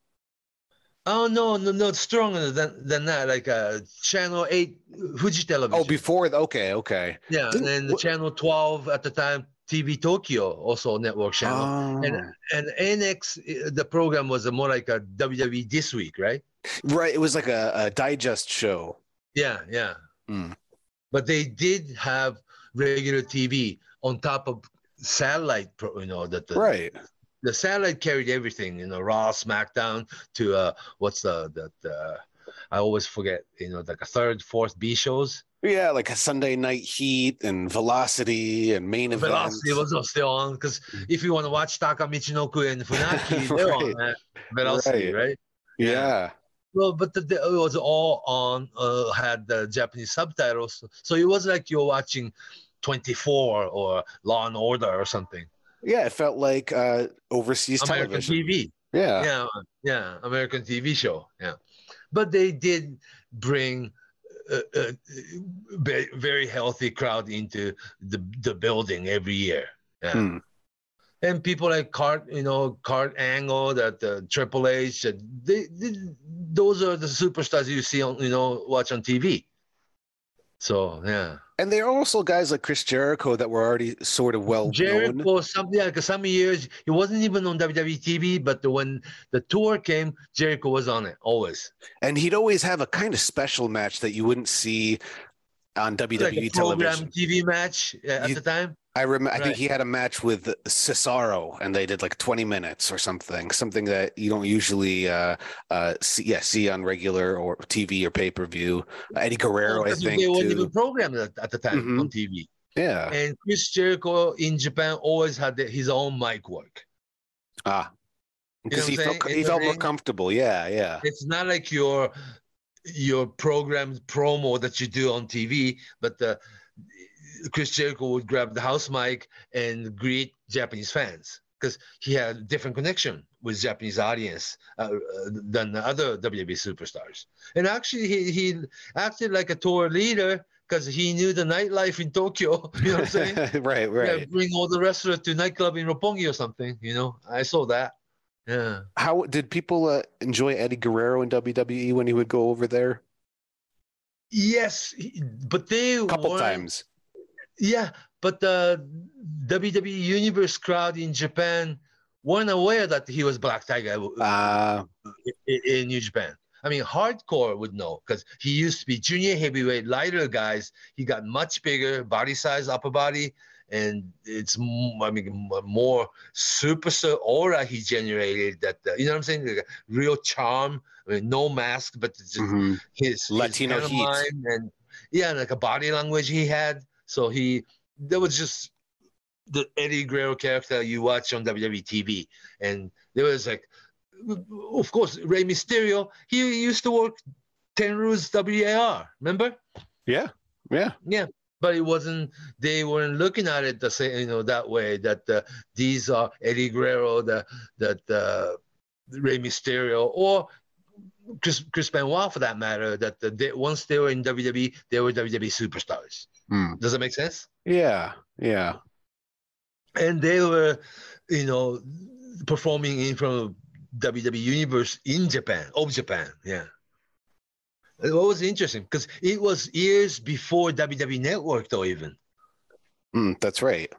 Oh no, no, no, stronger than than that. Like uh, Channel 8 Fuji Television. Oh, before the, okay, okay. Yeah, Didn't- and the what- channel 12 at the time, TV Tokyo, also network channel. Oh. And and NX, uh, the program was a more like a WWE This Week, right? right, it was like a, a digest show. Yeah, yeah. Mm. But they did have regular TV on top of satellite, pro, you know, that the, Right. the satellite carried everything, you know, Raw, SmackDown to uh, what's the, the, the, I always forget, you know, like a third, fourth B shows. Yeah, like a Sunday Night Heat and Velocity and main event. Velocity was still on because if you want to watch Taka Michinoku and Funaki, they're on that Velocity, Right. right? yeah. Well, but the, the, it was all on, uh, had the Japanese subtitles. So it was like you're watching 24 or Law and Order or something. Yeah, it felt like uh, overseas American television. TV. Yeah. yeah, yeah, American TV show. Yeah, but they did bring a, a, a very healthy crowd into the the building every year. Yeah. Hmm. And people like Kurt, you know, Kurt Angle, that uh, Triple H, they, they, those are the superstars you see on, you know, watch on TV. So yeah. And there are also guys like Chris Jericho that were already sort of well known. Jericho, something like some years, he wasn't even on WWE TV, but the, when the tour came, Jericho was on it always. And he'd always have a kind of special match that you wouldn't see on WWE like a program television. TV match at You- the time. I remember. I think he had a match with Cesaro, and they did like 20 minutes or something. Something that you don't usually uh, uh, see, yeah, see on regular or TV or pay per view. Eddie Guerrero, I think. they weren't too. even programmed at, at the time Mhm. on TV. Yeah. And Chris Jericho in Japan always had the, his own mic work. Ah. Because what he I'm felt he In the felt more comfortable. Yeah, yeah. It's not like your your programmed promo that you do on TV, but the Chris Jericho would grab the house mic and greet Japanese fans because he had a different connection with Japanese audience uh, than the other WWE superstars. And actually, he, he acted like a tour leader because he knew the nightlife in Tokyo. You know what I'm saying? right, Yeah, right. bring all the wrestlers to nightclub in Roppongi or something. You know, I saw that. Yeah. How did people uh, enjoy Eddie Guerrero in WWE when he would go over there? Yes, but they A couple times. Yeah, but the WWE Universe crowd in Japan weren't aware that he was Black Tiger Uh, in, in New Japan. I mean, hardcore would know because he used to be junior heavyweight, lighter guys. He got much bigger, body size, upper body, and it's I mean more superstar aura he generated. That uh, you know what I'm saying? Like real charm. I mean, no mask, but mhm. his Latino his heat. and yeah, like a body language he had. So he there was just the Eddie Guerrero character you watch on WWE TV, and there was like, of course, Rey Mysterio. He used to work Tenryu's WAR. Remember? Yeah, yeah. Yeah, but it wasn't. They weren't looking at it the same, you know, that way. That uh, these are Eddie Guerrero, the that uh, Rey Mysterio, or Chris Chris Benoit for that matter. That the, they, once they were in WWE, they were WWE superstars. Hmm. Does that make sense? Yeah, yeah. And they were, you know, performing in front of WWE Universe in Japan, of Japan. Yeah. It was interesting because it was years before WWE Network, though, even. Mm, that's right.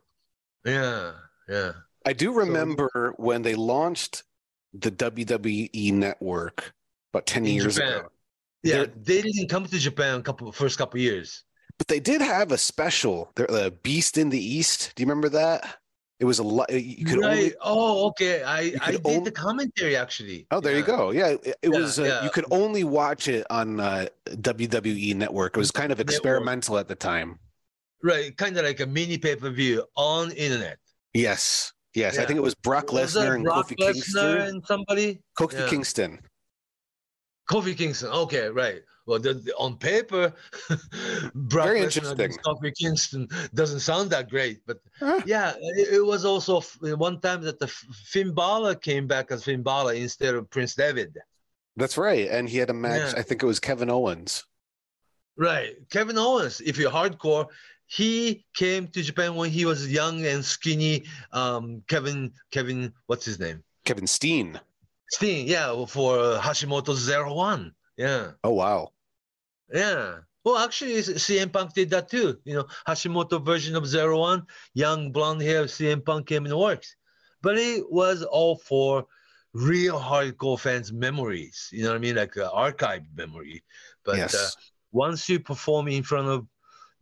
Yeah, yeah. I do remember when they launched the WWE network about 10 years Japan. ago. Yeah, They're- they didn't come to Japan a couple first couple years. But they did have a special, the uh, Beast in the East. Do you remember that? It was a lot. You could right. only. Oh, okay. I I did on- the commentary actually. Oh, there you go. Yeah, it, it Yeah, was. Uh, yeah. You could only watch it on uh, WWE Network. It was kind of Network. experimental at the time. Right, kind of like a mini pay per view on internet. Yes, yes. I think it was Brock Lesnar and Brock Kofi Lesnar Kingston. and somebody. Kofi Yeah. Kingston. Kofi Kingston. Okay, right. Well, the, the- on paper, Brock Very interesting. Kofi Kingston doesn't sound that great, but Huh. yeah, it, it was also f- one time that the F- Finn Balor came back as Finn Balor instead of Prince Devitt. That's right. And he had a match. Yeah. I think it was Kevin Owens. Right, Kevin Owens. If you're hardcore, he came to Japan when he was young and skinny. Um, Kevin, Kevin, what's his name? Kevin Steen. Steen. Yeah, for uh, Hashimoto's Zero One. Yeah. Oh wow. Yeah. Well, actually, CM Punk did that too. You know, Hashimoto version of Zero One, young blonde hair CM Punk came in the works. But it was all for real hardcore fans' memories. You know what I mean? Like uh, archived memory. But uh, once you perform in front of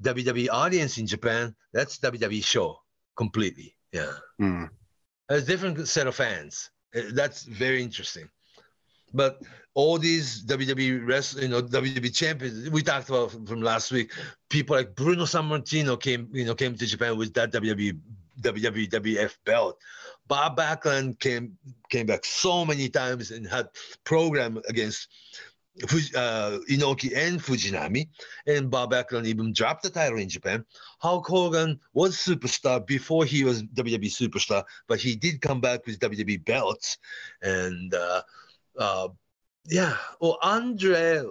WWE audience in Japan, that's WWE show completely. Yeah. Hmm. A different set of fans. Uh, That's very interesting. But all these WWE wrestlers, you know, WWE champions, we talked about from, last week. People like Bruno Sammartino came, you know, came to Japan with that WWE, WWF belt. Bob Backlund came came back so many times and had program against uh, Inoki and Fujinami, and Bob Backlund even dropped the title in Japan. Hulk Hogan was superstar before he was WWE superstar, but he did come back with WWE belts, and uh, uh, yeah, well, Andre uh,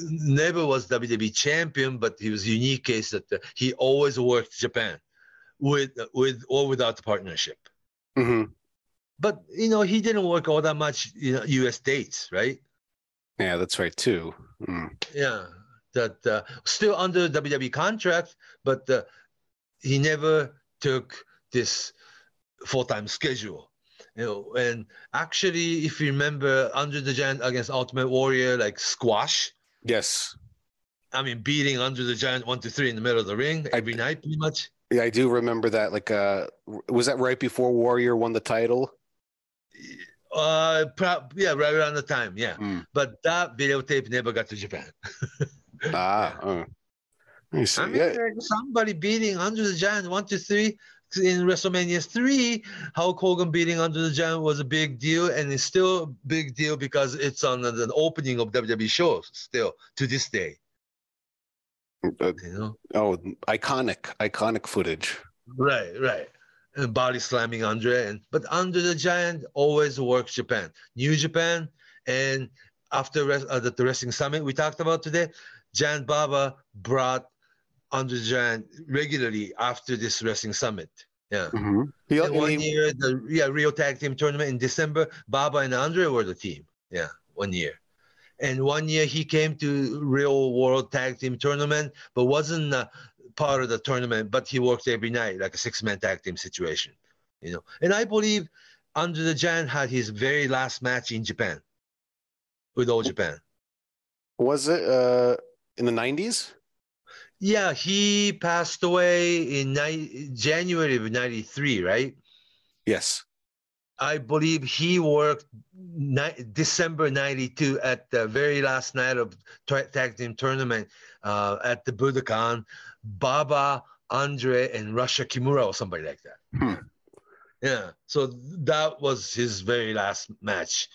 never was WWE champion, but he was a unique case that uh, he always worked Japan with with or without the partnership. Mm-hmm. But you know, he didn't work all that much, you know, U.S. dates, right? Yeah, that's right too. Mm. Yeah, that uh, still under WWE contract, but uh, he never took this full-time schedule. You know, and actually, if you remember, Andre the Giant against Ultimate Warrior, like squash. Yes. I mean, beating Andre the Giant one, two, three in the middle of the ring every night, pretty much. Yeah, I do remember that. Like, uh, was that right before Warrior won the title? Uh, pro- yeah, right around the time, yeah. Mm. But that videotape never got to Japan. Ah, me see. I mean, Yeah. somebody beating Andre the Giant one, two, three in WrestleMania three. Hulk Hogan beating Andre the Giant was a big deal, and it's still a big deal because it's on the, the opening of WWE shows still to this day. Uh, You know, oh, iconic, iconic footage. right, right. And body slamming Andre, and but Andre the Giant always works Japan, New Japan, and after uh, the, the wrestling summit we talked about today, Giant Baba brought Giant regularly after this wrestling summit. Yeah. Mm-hmm. He, one he- year, the yeah Rio Tag Team Tournament in December, Baba and Andre were the team. Yeah, one year. And one year he came to Real World Tag Team Tournament, but wasn't uh, part of the tournament. But he worked every night, like a six-man tag team situation, you know. And I believe Andre the Giant had his very last match in Japan with All Japan. was it uh, in the nineties? Yeah, he passed away in ni- January of '93, right? Yes. I believe he worked ni- December 92 at the very last night of tra- tag team tournament uh, at the Budokan. Baba, Andre, and Rusher Kimura or somebody like that. Hmm. Yeah. So that was his very last match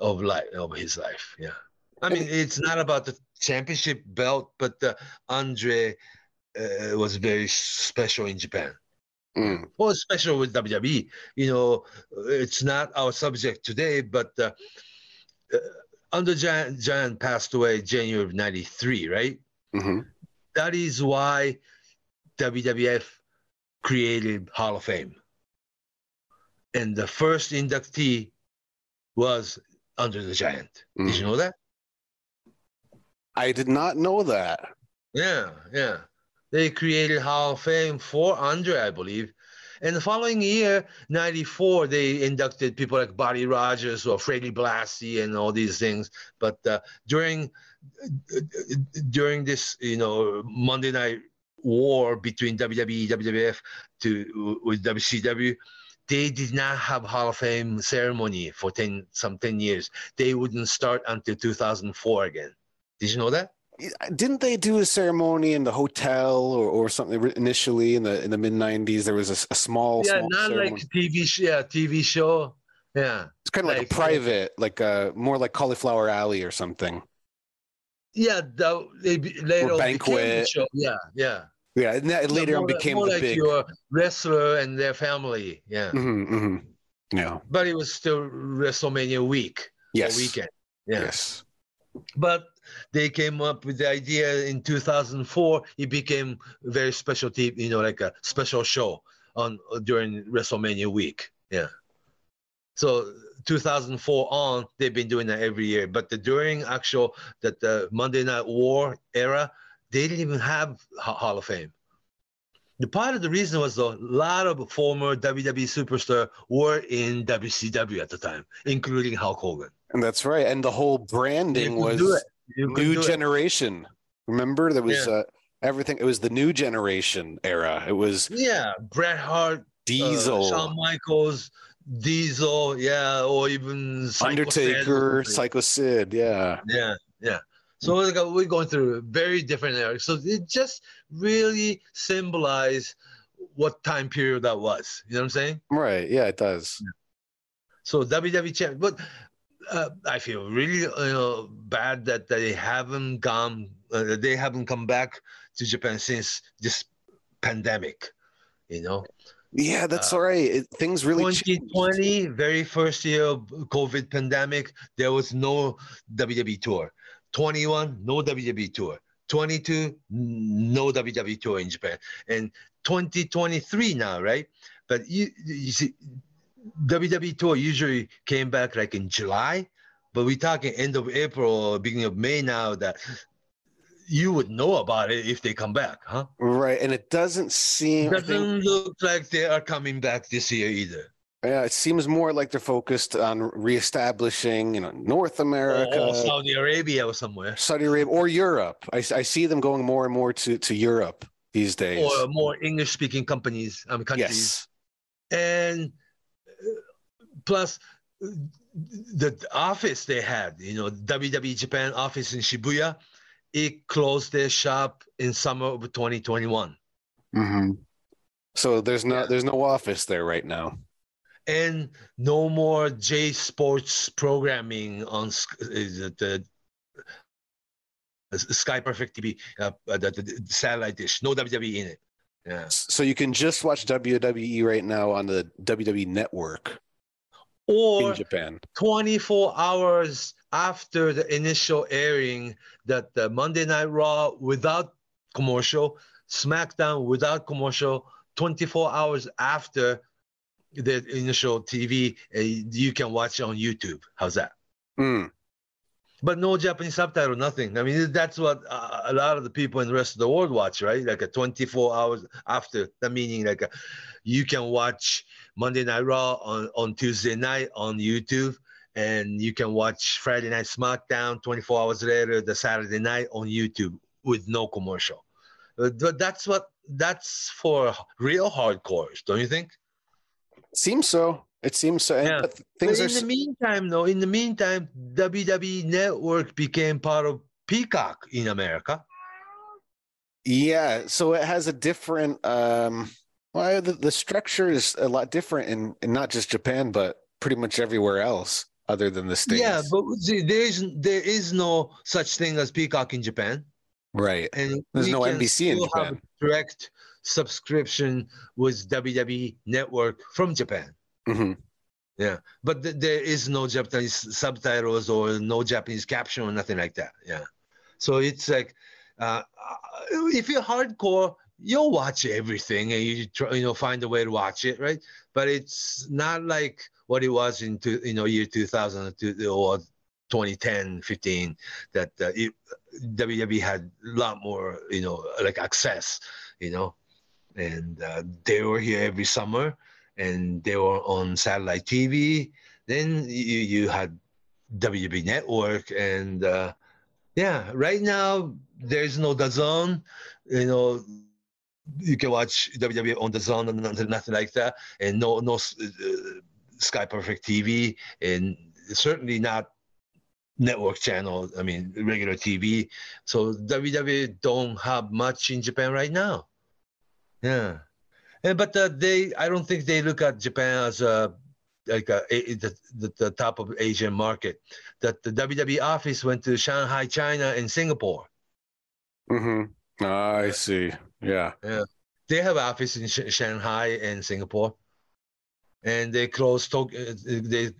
of life of his life. Yeah. I mean, it's not about the championship belt, but uh, Andre uh, was very special in Japan Mm. well, special with WWE. You know, it's not our subject today, but uh, uh, under Giant, Giant passed away January of '93, right? hmm That is why WWF created Hall of Fame, and the first inductee was Andre the Giant. Did you know that? I did not know that. Yeah, yeah. They created Hall of Fame for Andre, I believe. And the following year, 94, they inducted people like Buddy Rogers or Freddie Blassie and all these things. But uh, during during this, you know, Monday Night War between WWE, WWF to with WCW, they did not have Hall of Fame ceremony for 10 some 10 years. They wouldn't start until 2004 again. Did you know that? Didn't they do a ceremony in the hotel or, or something initially in the in the mid '90s? There was a small, yeah, small not ceremony. like TV, sh- yeah, TV show. Yeah, it's kind of like, like, a private, like a more like Cauliflower Alley or something. yeah. That they later Or on became the banquet. show. Yeah, yeah. Yeah, and that later more on like- became more the like big. your wrestler and their family. Yeah, hmm hmm Yeah. but it was still WrestleMania week Yes. weekend. Yeah, Yes. but they came up with the idea in 2004. It became very special team, you know, like a special show on during WrestleMania week. Yeah. So 2004 on, they've been doing that every year. But the, during actual that the Monday Night War era, they didn't even have Hall of Fame. The part of the reason was though, a lot of former WWE superstar were in WCW at the time, including Hulk Hogan. And that's right. And the whole branding You could do was it. You could new do it. generation. Remember, there was Yeah. uh, everything. It was the new generation era. It was Yeah, Bret Hart, Diesel, uh, Shawn Michaels, Diesel, yeah, or even Psycho Sid Undertaker, something. Psycho Sid. Yeah. Yeah, yeah. So we're going through very different eras. So it just really symbolized what time period that was. You know what I'm saying? Right. Yeah, it does. So WWE champ, but uh, I feel really know, bad that they haven't gone, uh, they haven't come back to Japan since this pandemic. You know, Yeah, that's all right. It, things really changed. 2020, very first year of COVID pandemic, there was no WWE tour. 21, no WWE tour. 22, no WWE tour in Japan. And 2023 now, right? But you, you see, WWE tour usually came back like in July, but we're talking end of April or beginning of May now that you would know about it if they come back, huh? Right, and it doesn't seem. Doesn't think- look like they are coming back this year either. yeah, it seems more like they're focused on reestablishing, you know, North America, Or, or Saudi Arabia or somewhere. Saudi Arabia, or Europe. I, I see them going more and more to to Europe these days. or more English speaking companies, um, countries. yes, And plus, the office they had, you know, WWE Japan office in Shibuya, it closed their shop in summer of 2021. hmm so there's no there's no office there right now. And no more J Sports programming on the uh, Sky Perfect TV, uh, uh, the, the, the satellite dish. No WWE in it. Yeah. So you can just watch WWE right now on the WWE network Or in Japan. 24 hours after the initial airing that the Monday Night Raw without commercial, SmackDown without commercial, 24 hours after the initial TV, uh, you can watch on YouTube. How's that? Mm. But no Japanese subtitle, nothing. I mean, that's what uh, a lot of the people in the rest of the world watch, right? Like a 24 hours after. That meaning, like a, you can watch Monday Night Raw on, on Tuesday night on YouTube, and you can watch Friday Night SmackDown 24 hours later, the Saturday night on YouTube with no commercial. Uh, But that's what that's for real hardcores, don't you think? Seems so. It seems so. And, Yeah. but things but in s- the meantime, though, in the meantime, WWE Network became part of Peacock in America. Yeah, so it has a different um well the, the structure is a lot different in, in not just Japan but pretty much everywhere else other than the States. Yeah, but there is there is no such thing as Peacock in Japan, right. and There's no NBC in Japan. direct subscription with WWE Network from Japan. hmm Yeah, but th- there is no Japanese subtitles or no Japanese caption or nothing like that. Yeah, so it's like uh, uh, if you're hardcore, you'll watch everything and you try, you know find a way to watch it, right? But it's not like what it was in two, you know year 2000 or two- or 2010, 15 that uh, it, WWE had a lot more you know like access, you know, and uh, they were here every summer and they were on satellite TV. Then you, you had WB Network, and uh, yeah, right now there's no DAZN. You know, you can watch WWE on the zone and nothing, like that, and no no uh, Sky Perfect TV, and certainly not network channel. I mean, regular TV. So WWE don't have much in Japan right now. Yeah. And, but uh, they, I don't think they look at Japan as a like a, a- the, the, the top of Asian market. That the WWE office went to Shanghai, China, and Singapore. hmm I see. Yeah. Yeah, they have office in Sh- Shanghai and Singapore, and they closed Tokyo. Uh, they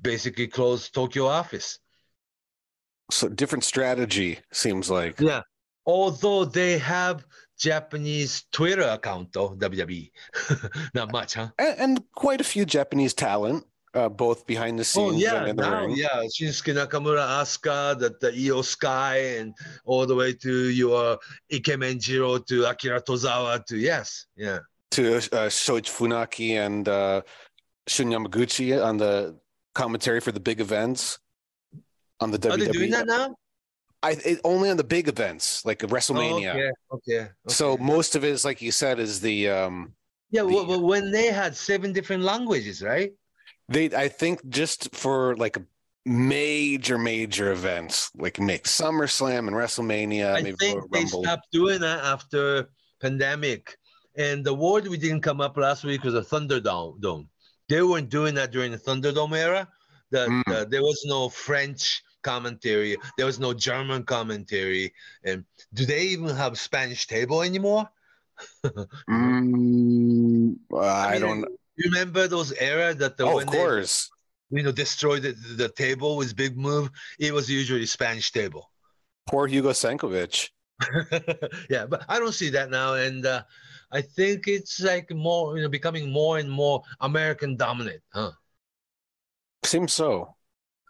basically closed Tokyo office. So different strategy seems like. Yeah, although they have Japanese Twitter account though WWE, not much, huh? And, and quite a few Japanese talent, uh, both behind the Oh scenes yeah, and in the now ring. yeah, Shinsuke Nakamura, Asuka, the, the Iyo Sky, and all the way to your Ikemen Jiro to Akira Tozawa to yes, yeah. To uh, Shoichi Funaki and uh, Shun Yamaguchi on the commentary for the big events on the WWE. Are they doing that now? I it, only on the big events like WrestleMania. Oh, okay, okay. So most of it is like you said is the um Yeah, the- well, well, when they had seven different languages, right? They I think just for like major major events like make SummerSlam and WrestleMania I maybe think Royal they Rumble. stopped doing that after pandemic. And the word we didn't come up last week was a Thunderdome. Dome. They weren't doing that during the Thunderdome era. That Mm. uh, there was no French commentary, there was no German commentary, and do they even have Spanish table anymore? Mm, I, mean, don't. You remember those era that the Oh, when of they, you know destroyed the, the table with big move? It was usually Spanish table. Poor Hugo Savinovich. yeah, but I don't see that now, and uh, I think it's like more, you know, becoming more and more American dominant, huh? Seems so.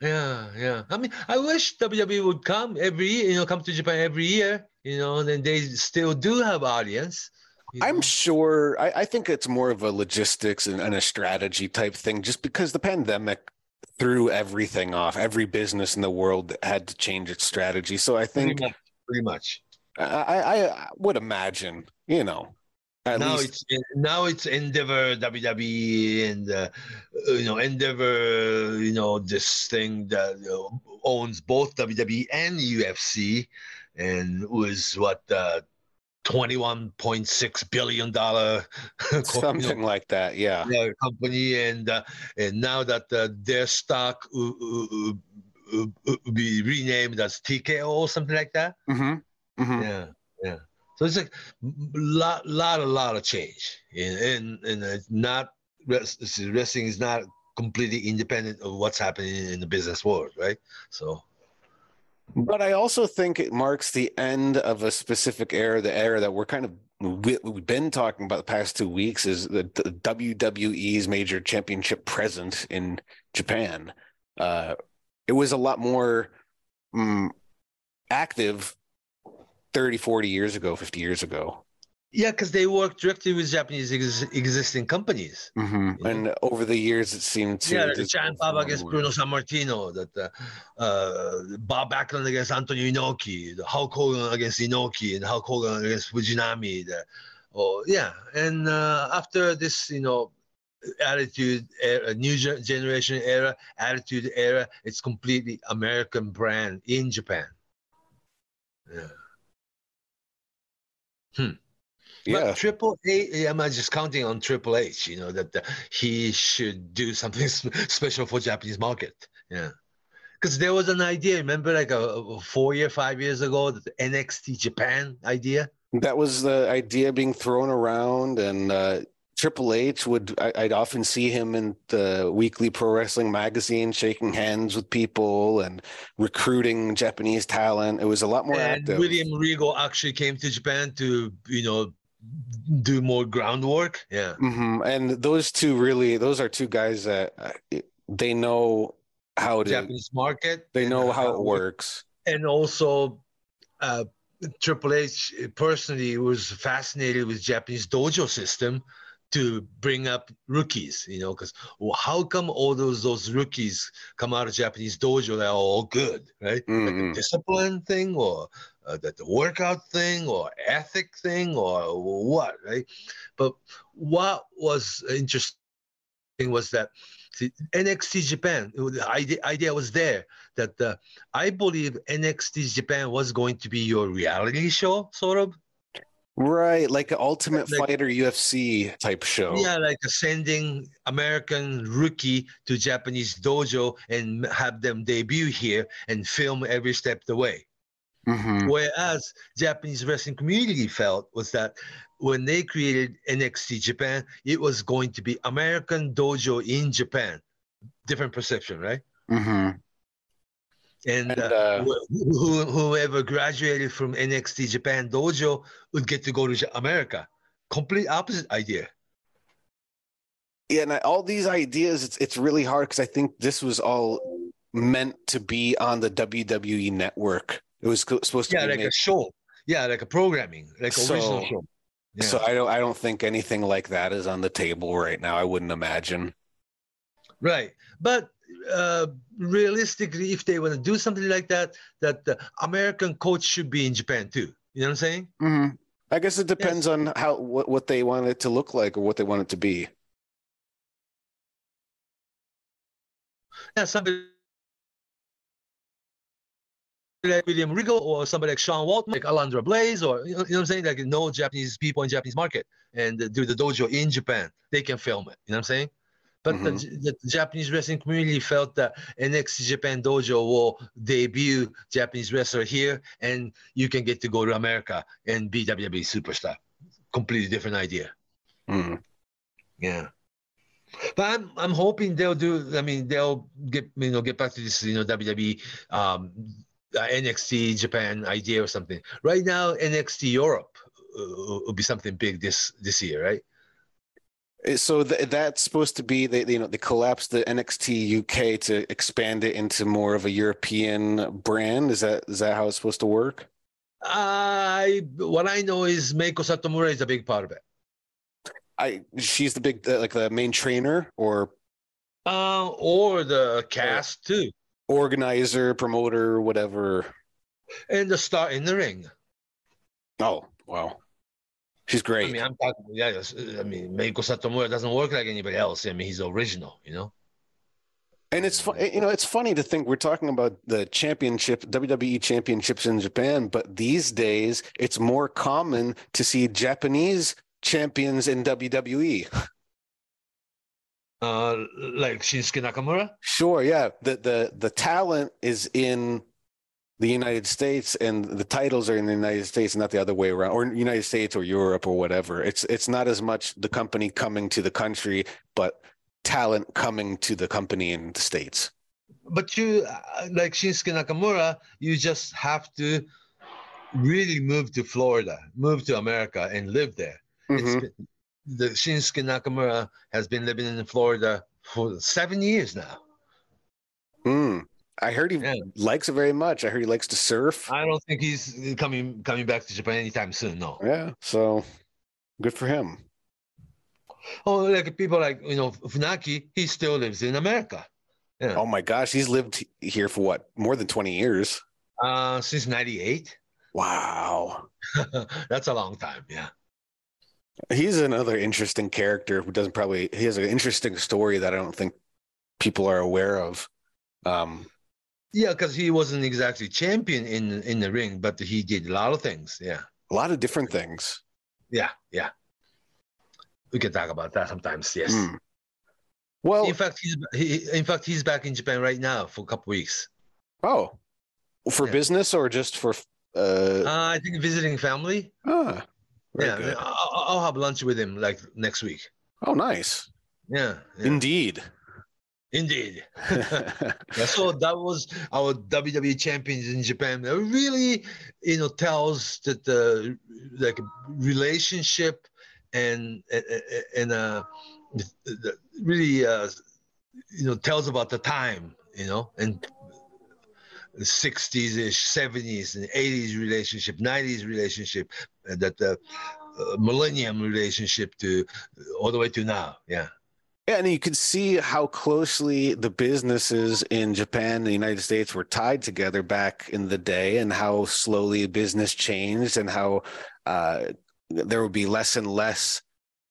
Yeah, yeah. I mean, I wish WWE would come every year, you know, come to Japan every year, you know, and then they still do have audience. You I'm sure. I, I think it's more of a logistics and, and a strategy type thing, just because the pandemic threw everything off. Every business in the world had to change its strategy. So I pretty think much. Pretty much. I, I, I would imagine, you know, at now least it's now it's Endeavor WWE and uh, you know Endeavor you know this thing that uh, owns both WWE and UFC and was what uh, twenty one point six billion dollar something like that. Yeah. yeah, company and uh, and now that uh, their stock will, be renamed as TKO or something like that. Mm-hmm. Mm-hmm. Yeah, yeah. So it's like m- lot, lot, a lot of change, and and, and it's not res- wrestling is not completely independent of what's happening in the business world, right? So But I also think it marks the end of a specific era, the era that we're kind of we, we've been talking about the past two weeks is the, the WWE's major championship present in Japan. Uh, it was a lot more mm, active 30, 40 years ago, 50 years ago. Yeah, because they work directly with Japanese ex- existing companies. Mm-hmm. And over the years, it seemed to. Yeah, the just Bob against. Bruno Sammartino, that uh, uh, Bob Backlund against Antonio Inoki, the Hulk Hogan against Inoki, and Hulk Hogan against Fujinami. The, oh, yeah, and uh, after this, you know, attitude era, new generation era, attitude era, it's completely American brand in Japan. Yeah. Hmm. Yeah. But Triple H, I'm just counting on Triple H, you know, that uh, he should do something special for Japanese market. Yeah. Because there was an idea, remember, like a, a four year, five years ago, the NXT Japan idea? That was the idea being thrown around, and uh, Triple H would. I, I'd often see him in the weekly pro wrestling magazine, shaking hands with people and recruiting Japanese talent. It was a lot more and active. William Regal actually came to Japan to, you know, do more groundwork. Yeah. hmm And those two really, those are two guys that uh, they know how to. Japanese market. They know how it works. and also uh, Triple H personally was fascinated with Japanese dojo system to bring up rookies, you know, because well, how come all those those rookies come out of Japanese dojo that are all good, right? Like Mhm. a discipline thing, or uh, that the workout thing, or ethic thing, or what, right? But what was interesting was that see, NXT Japan, the idea, idea was there that uh, I believe NXT Japan was going to be your reality show, sort of. Right, like an Ultimate Like- Fighter UFC type show. Yeah, like sending American rookie to Japanese dojo and have them debut here and film every step of the way. Mhm. Whereas Japanese wrestling community felt was that when they created NXT Japan, it was going to be American dojo in Japan. Different perception, right? Mhm. And, And, uh, uh, wh- who, whoever graduated from NXT Japan dojo would get to go to Ja- America. Complete opposite idea. Yeah, and I- all these ideas, it's it's really hard because I think this was all meant to be on the WWE network. It was supposed to Yeah, be like made- a show. Yeah, like a programming, like So- original show. Yeah. So I don't I don't think anything like that is on the table right now. I wouldn't imagine. Right. But uh, realistically, if they want to do something like that, that the American coach should be in Japan too. You know what I'm saying? hmm I guess it depends on how what, what they want it to look like or what they want it to be. Yeah, somebody like William Regal or somebody like Sean Waltman, like Alundra Blayze, or you know, you know what I'm saying? Like no Japanese people in Japanese market and do the dojo in Japan. They can film it. You know what I'm saying? But the, the Japanese wrestling community felt that NXT Japan Dojo will debut Japanese wrestler here, and you can get to go to America and be WWE superstar. Completely different idea. Mm. Yeah. But I'm I'm hoping they'll do. I mean, they'll get you know get back to this you know WWE um, NXT Japan idea or something. Right now, NXT Europe uh, will be something big this this year, right? Uh, So th- that's supposed to be they you know they collapsed the NXT UK to expand it into more of a European brand. Is that is that how it's supposed to work? I what I know is Meiko Satomura is a big part of it. I she's the big uh, like the main trainer or Uh, or the cast too, organizer, promoter, whatever. and the star in the ring. Oh wow, she's great. I mean, I'm talking. Yeah, I mean, Meiko Satomura doesn't work like anybody else. I mean, he's original. You know. And it's fun, you know, it's funny to think we're talking about the championship, WWE championships in Japan, but these days it's more common to see Japanese champions in. WWE. Uh, like Shinsuke Nakamura. Sure, yeah. The the the talent is in the United States and the titles are in the United States, not the other way around, or United States or Europe or whatever. It's it's not as much the company coming to the country, but talent coming to the company in the States. But you, uh, like Shinsuke Nakamura, you just have to really move to Florida, move to America, and live there. It's been, the Shinsuke Nakamura has been living in Florida for seven years now. Hmm. I heard he likes it very much. I heard he likes to surf. I don't think he's coming coming back to Japan anytime soon. No. Yeah, so good for him. Oh, like people like you know Funaki, he still lives in America. Yeah. Oh my gosh, he's lived here for what more than twenty years. Uh, since '98. Wow, that's a long time. Yeah. He's another interesting character who doesn't probably he has an interesting story that I don't think people are aware of. Um, Yeah, because he wasn't exactly champion in in the ring, but he did a lot of things. Yeah. a lot of different things. Yeah, yeah. We can talk about that sometimes. Yes. Hmm. Well, in fact, he's he, in fact he's back in Japan right now for a couple weeks. Oh, for business or just for? Uh, Uh, I think visiting family. ah, very yeah, good. I'll, I'll have lunch with him like next week. Oh, nice. Yeah, yeah. Indeed. Indeed. yeah, so that was our WWE champions in Japan. It really, you know, tells that the like relationship and and uh, the- the- really uh, you know tells about the time, you know, and 60s ish, 70s and 80s relationship, 90s relationship, that the uh, millennium relationship to all the way to now. Yeah. Yeah, and you could see how closely the businesses in Japan and the United States were tied together back in the day, and how slowly business changed, and how uh, there would be less and less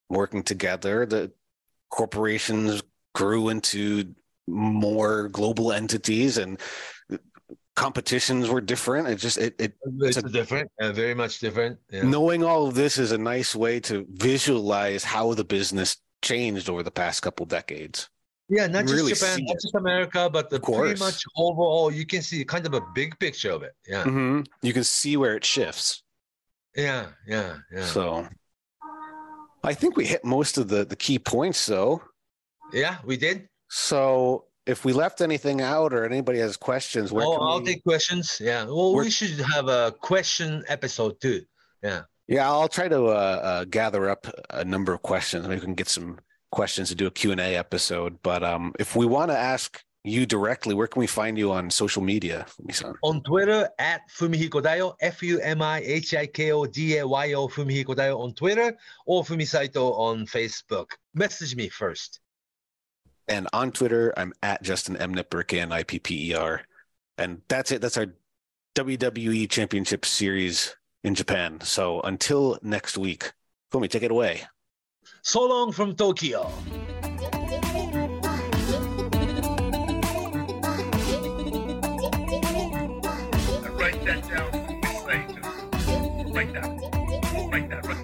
working together. The corporations grew into more global entities, and competitions were different. It just it, it It's different, uh, very much different. Yeah. knowing all of this is a nice way to visualize how the business changed over the past couple decades. Yeah, not just Really Japan, not just America, but the pretty much overall, you can see kind of a big picture of it. Yeah, Mhm. You can see where it shifts. yeah, yeah, yeah. So I think we hit most of the, the key points though. yeah, we did. So if we left anything out or anybody has questions, where Oh, I'll we- take questions. Yeah. Well, Where- we should have a question episode too. Yeah. yeah, I'll try to uh, uh, gather up a number of questions. Maybe we can get some questions to do a Q&A episode. But um, if we want to ask you directly, where can we find you on social media? On Twitter at Fumihiko Dayo, F U M I H I K O D A Y O Fumihiko Dayo on Twitter or Fumisaito on Facebook. Message me first. And on Twitter, I'm at Justin M. Knipper, K-N-I-P-P-E-R. And that's it. That's our WWE Championship Series in Japan. So until next week, Fumi, take it away. So long from Tokyo. Write that down. Write that. Write that.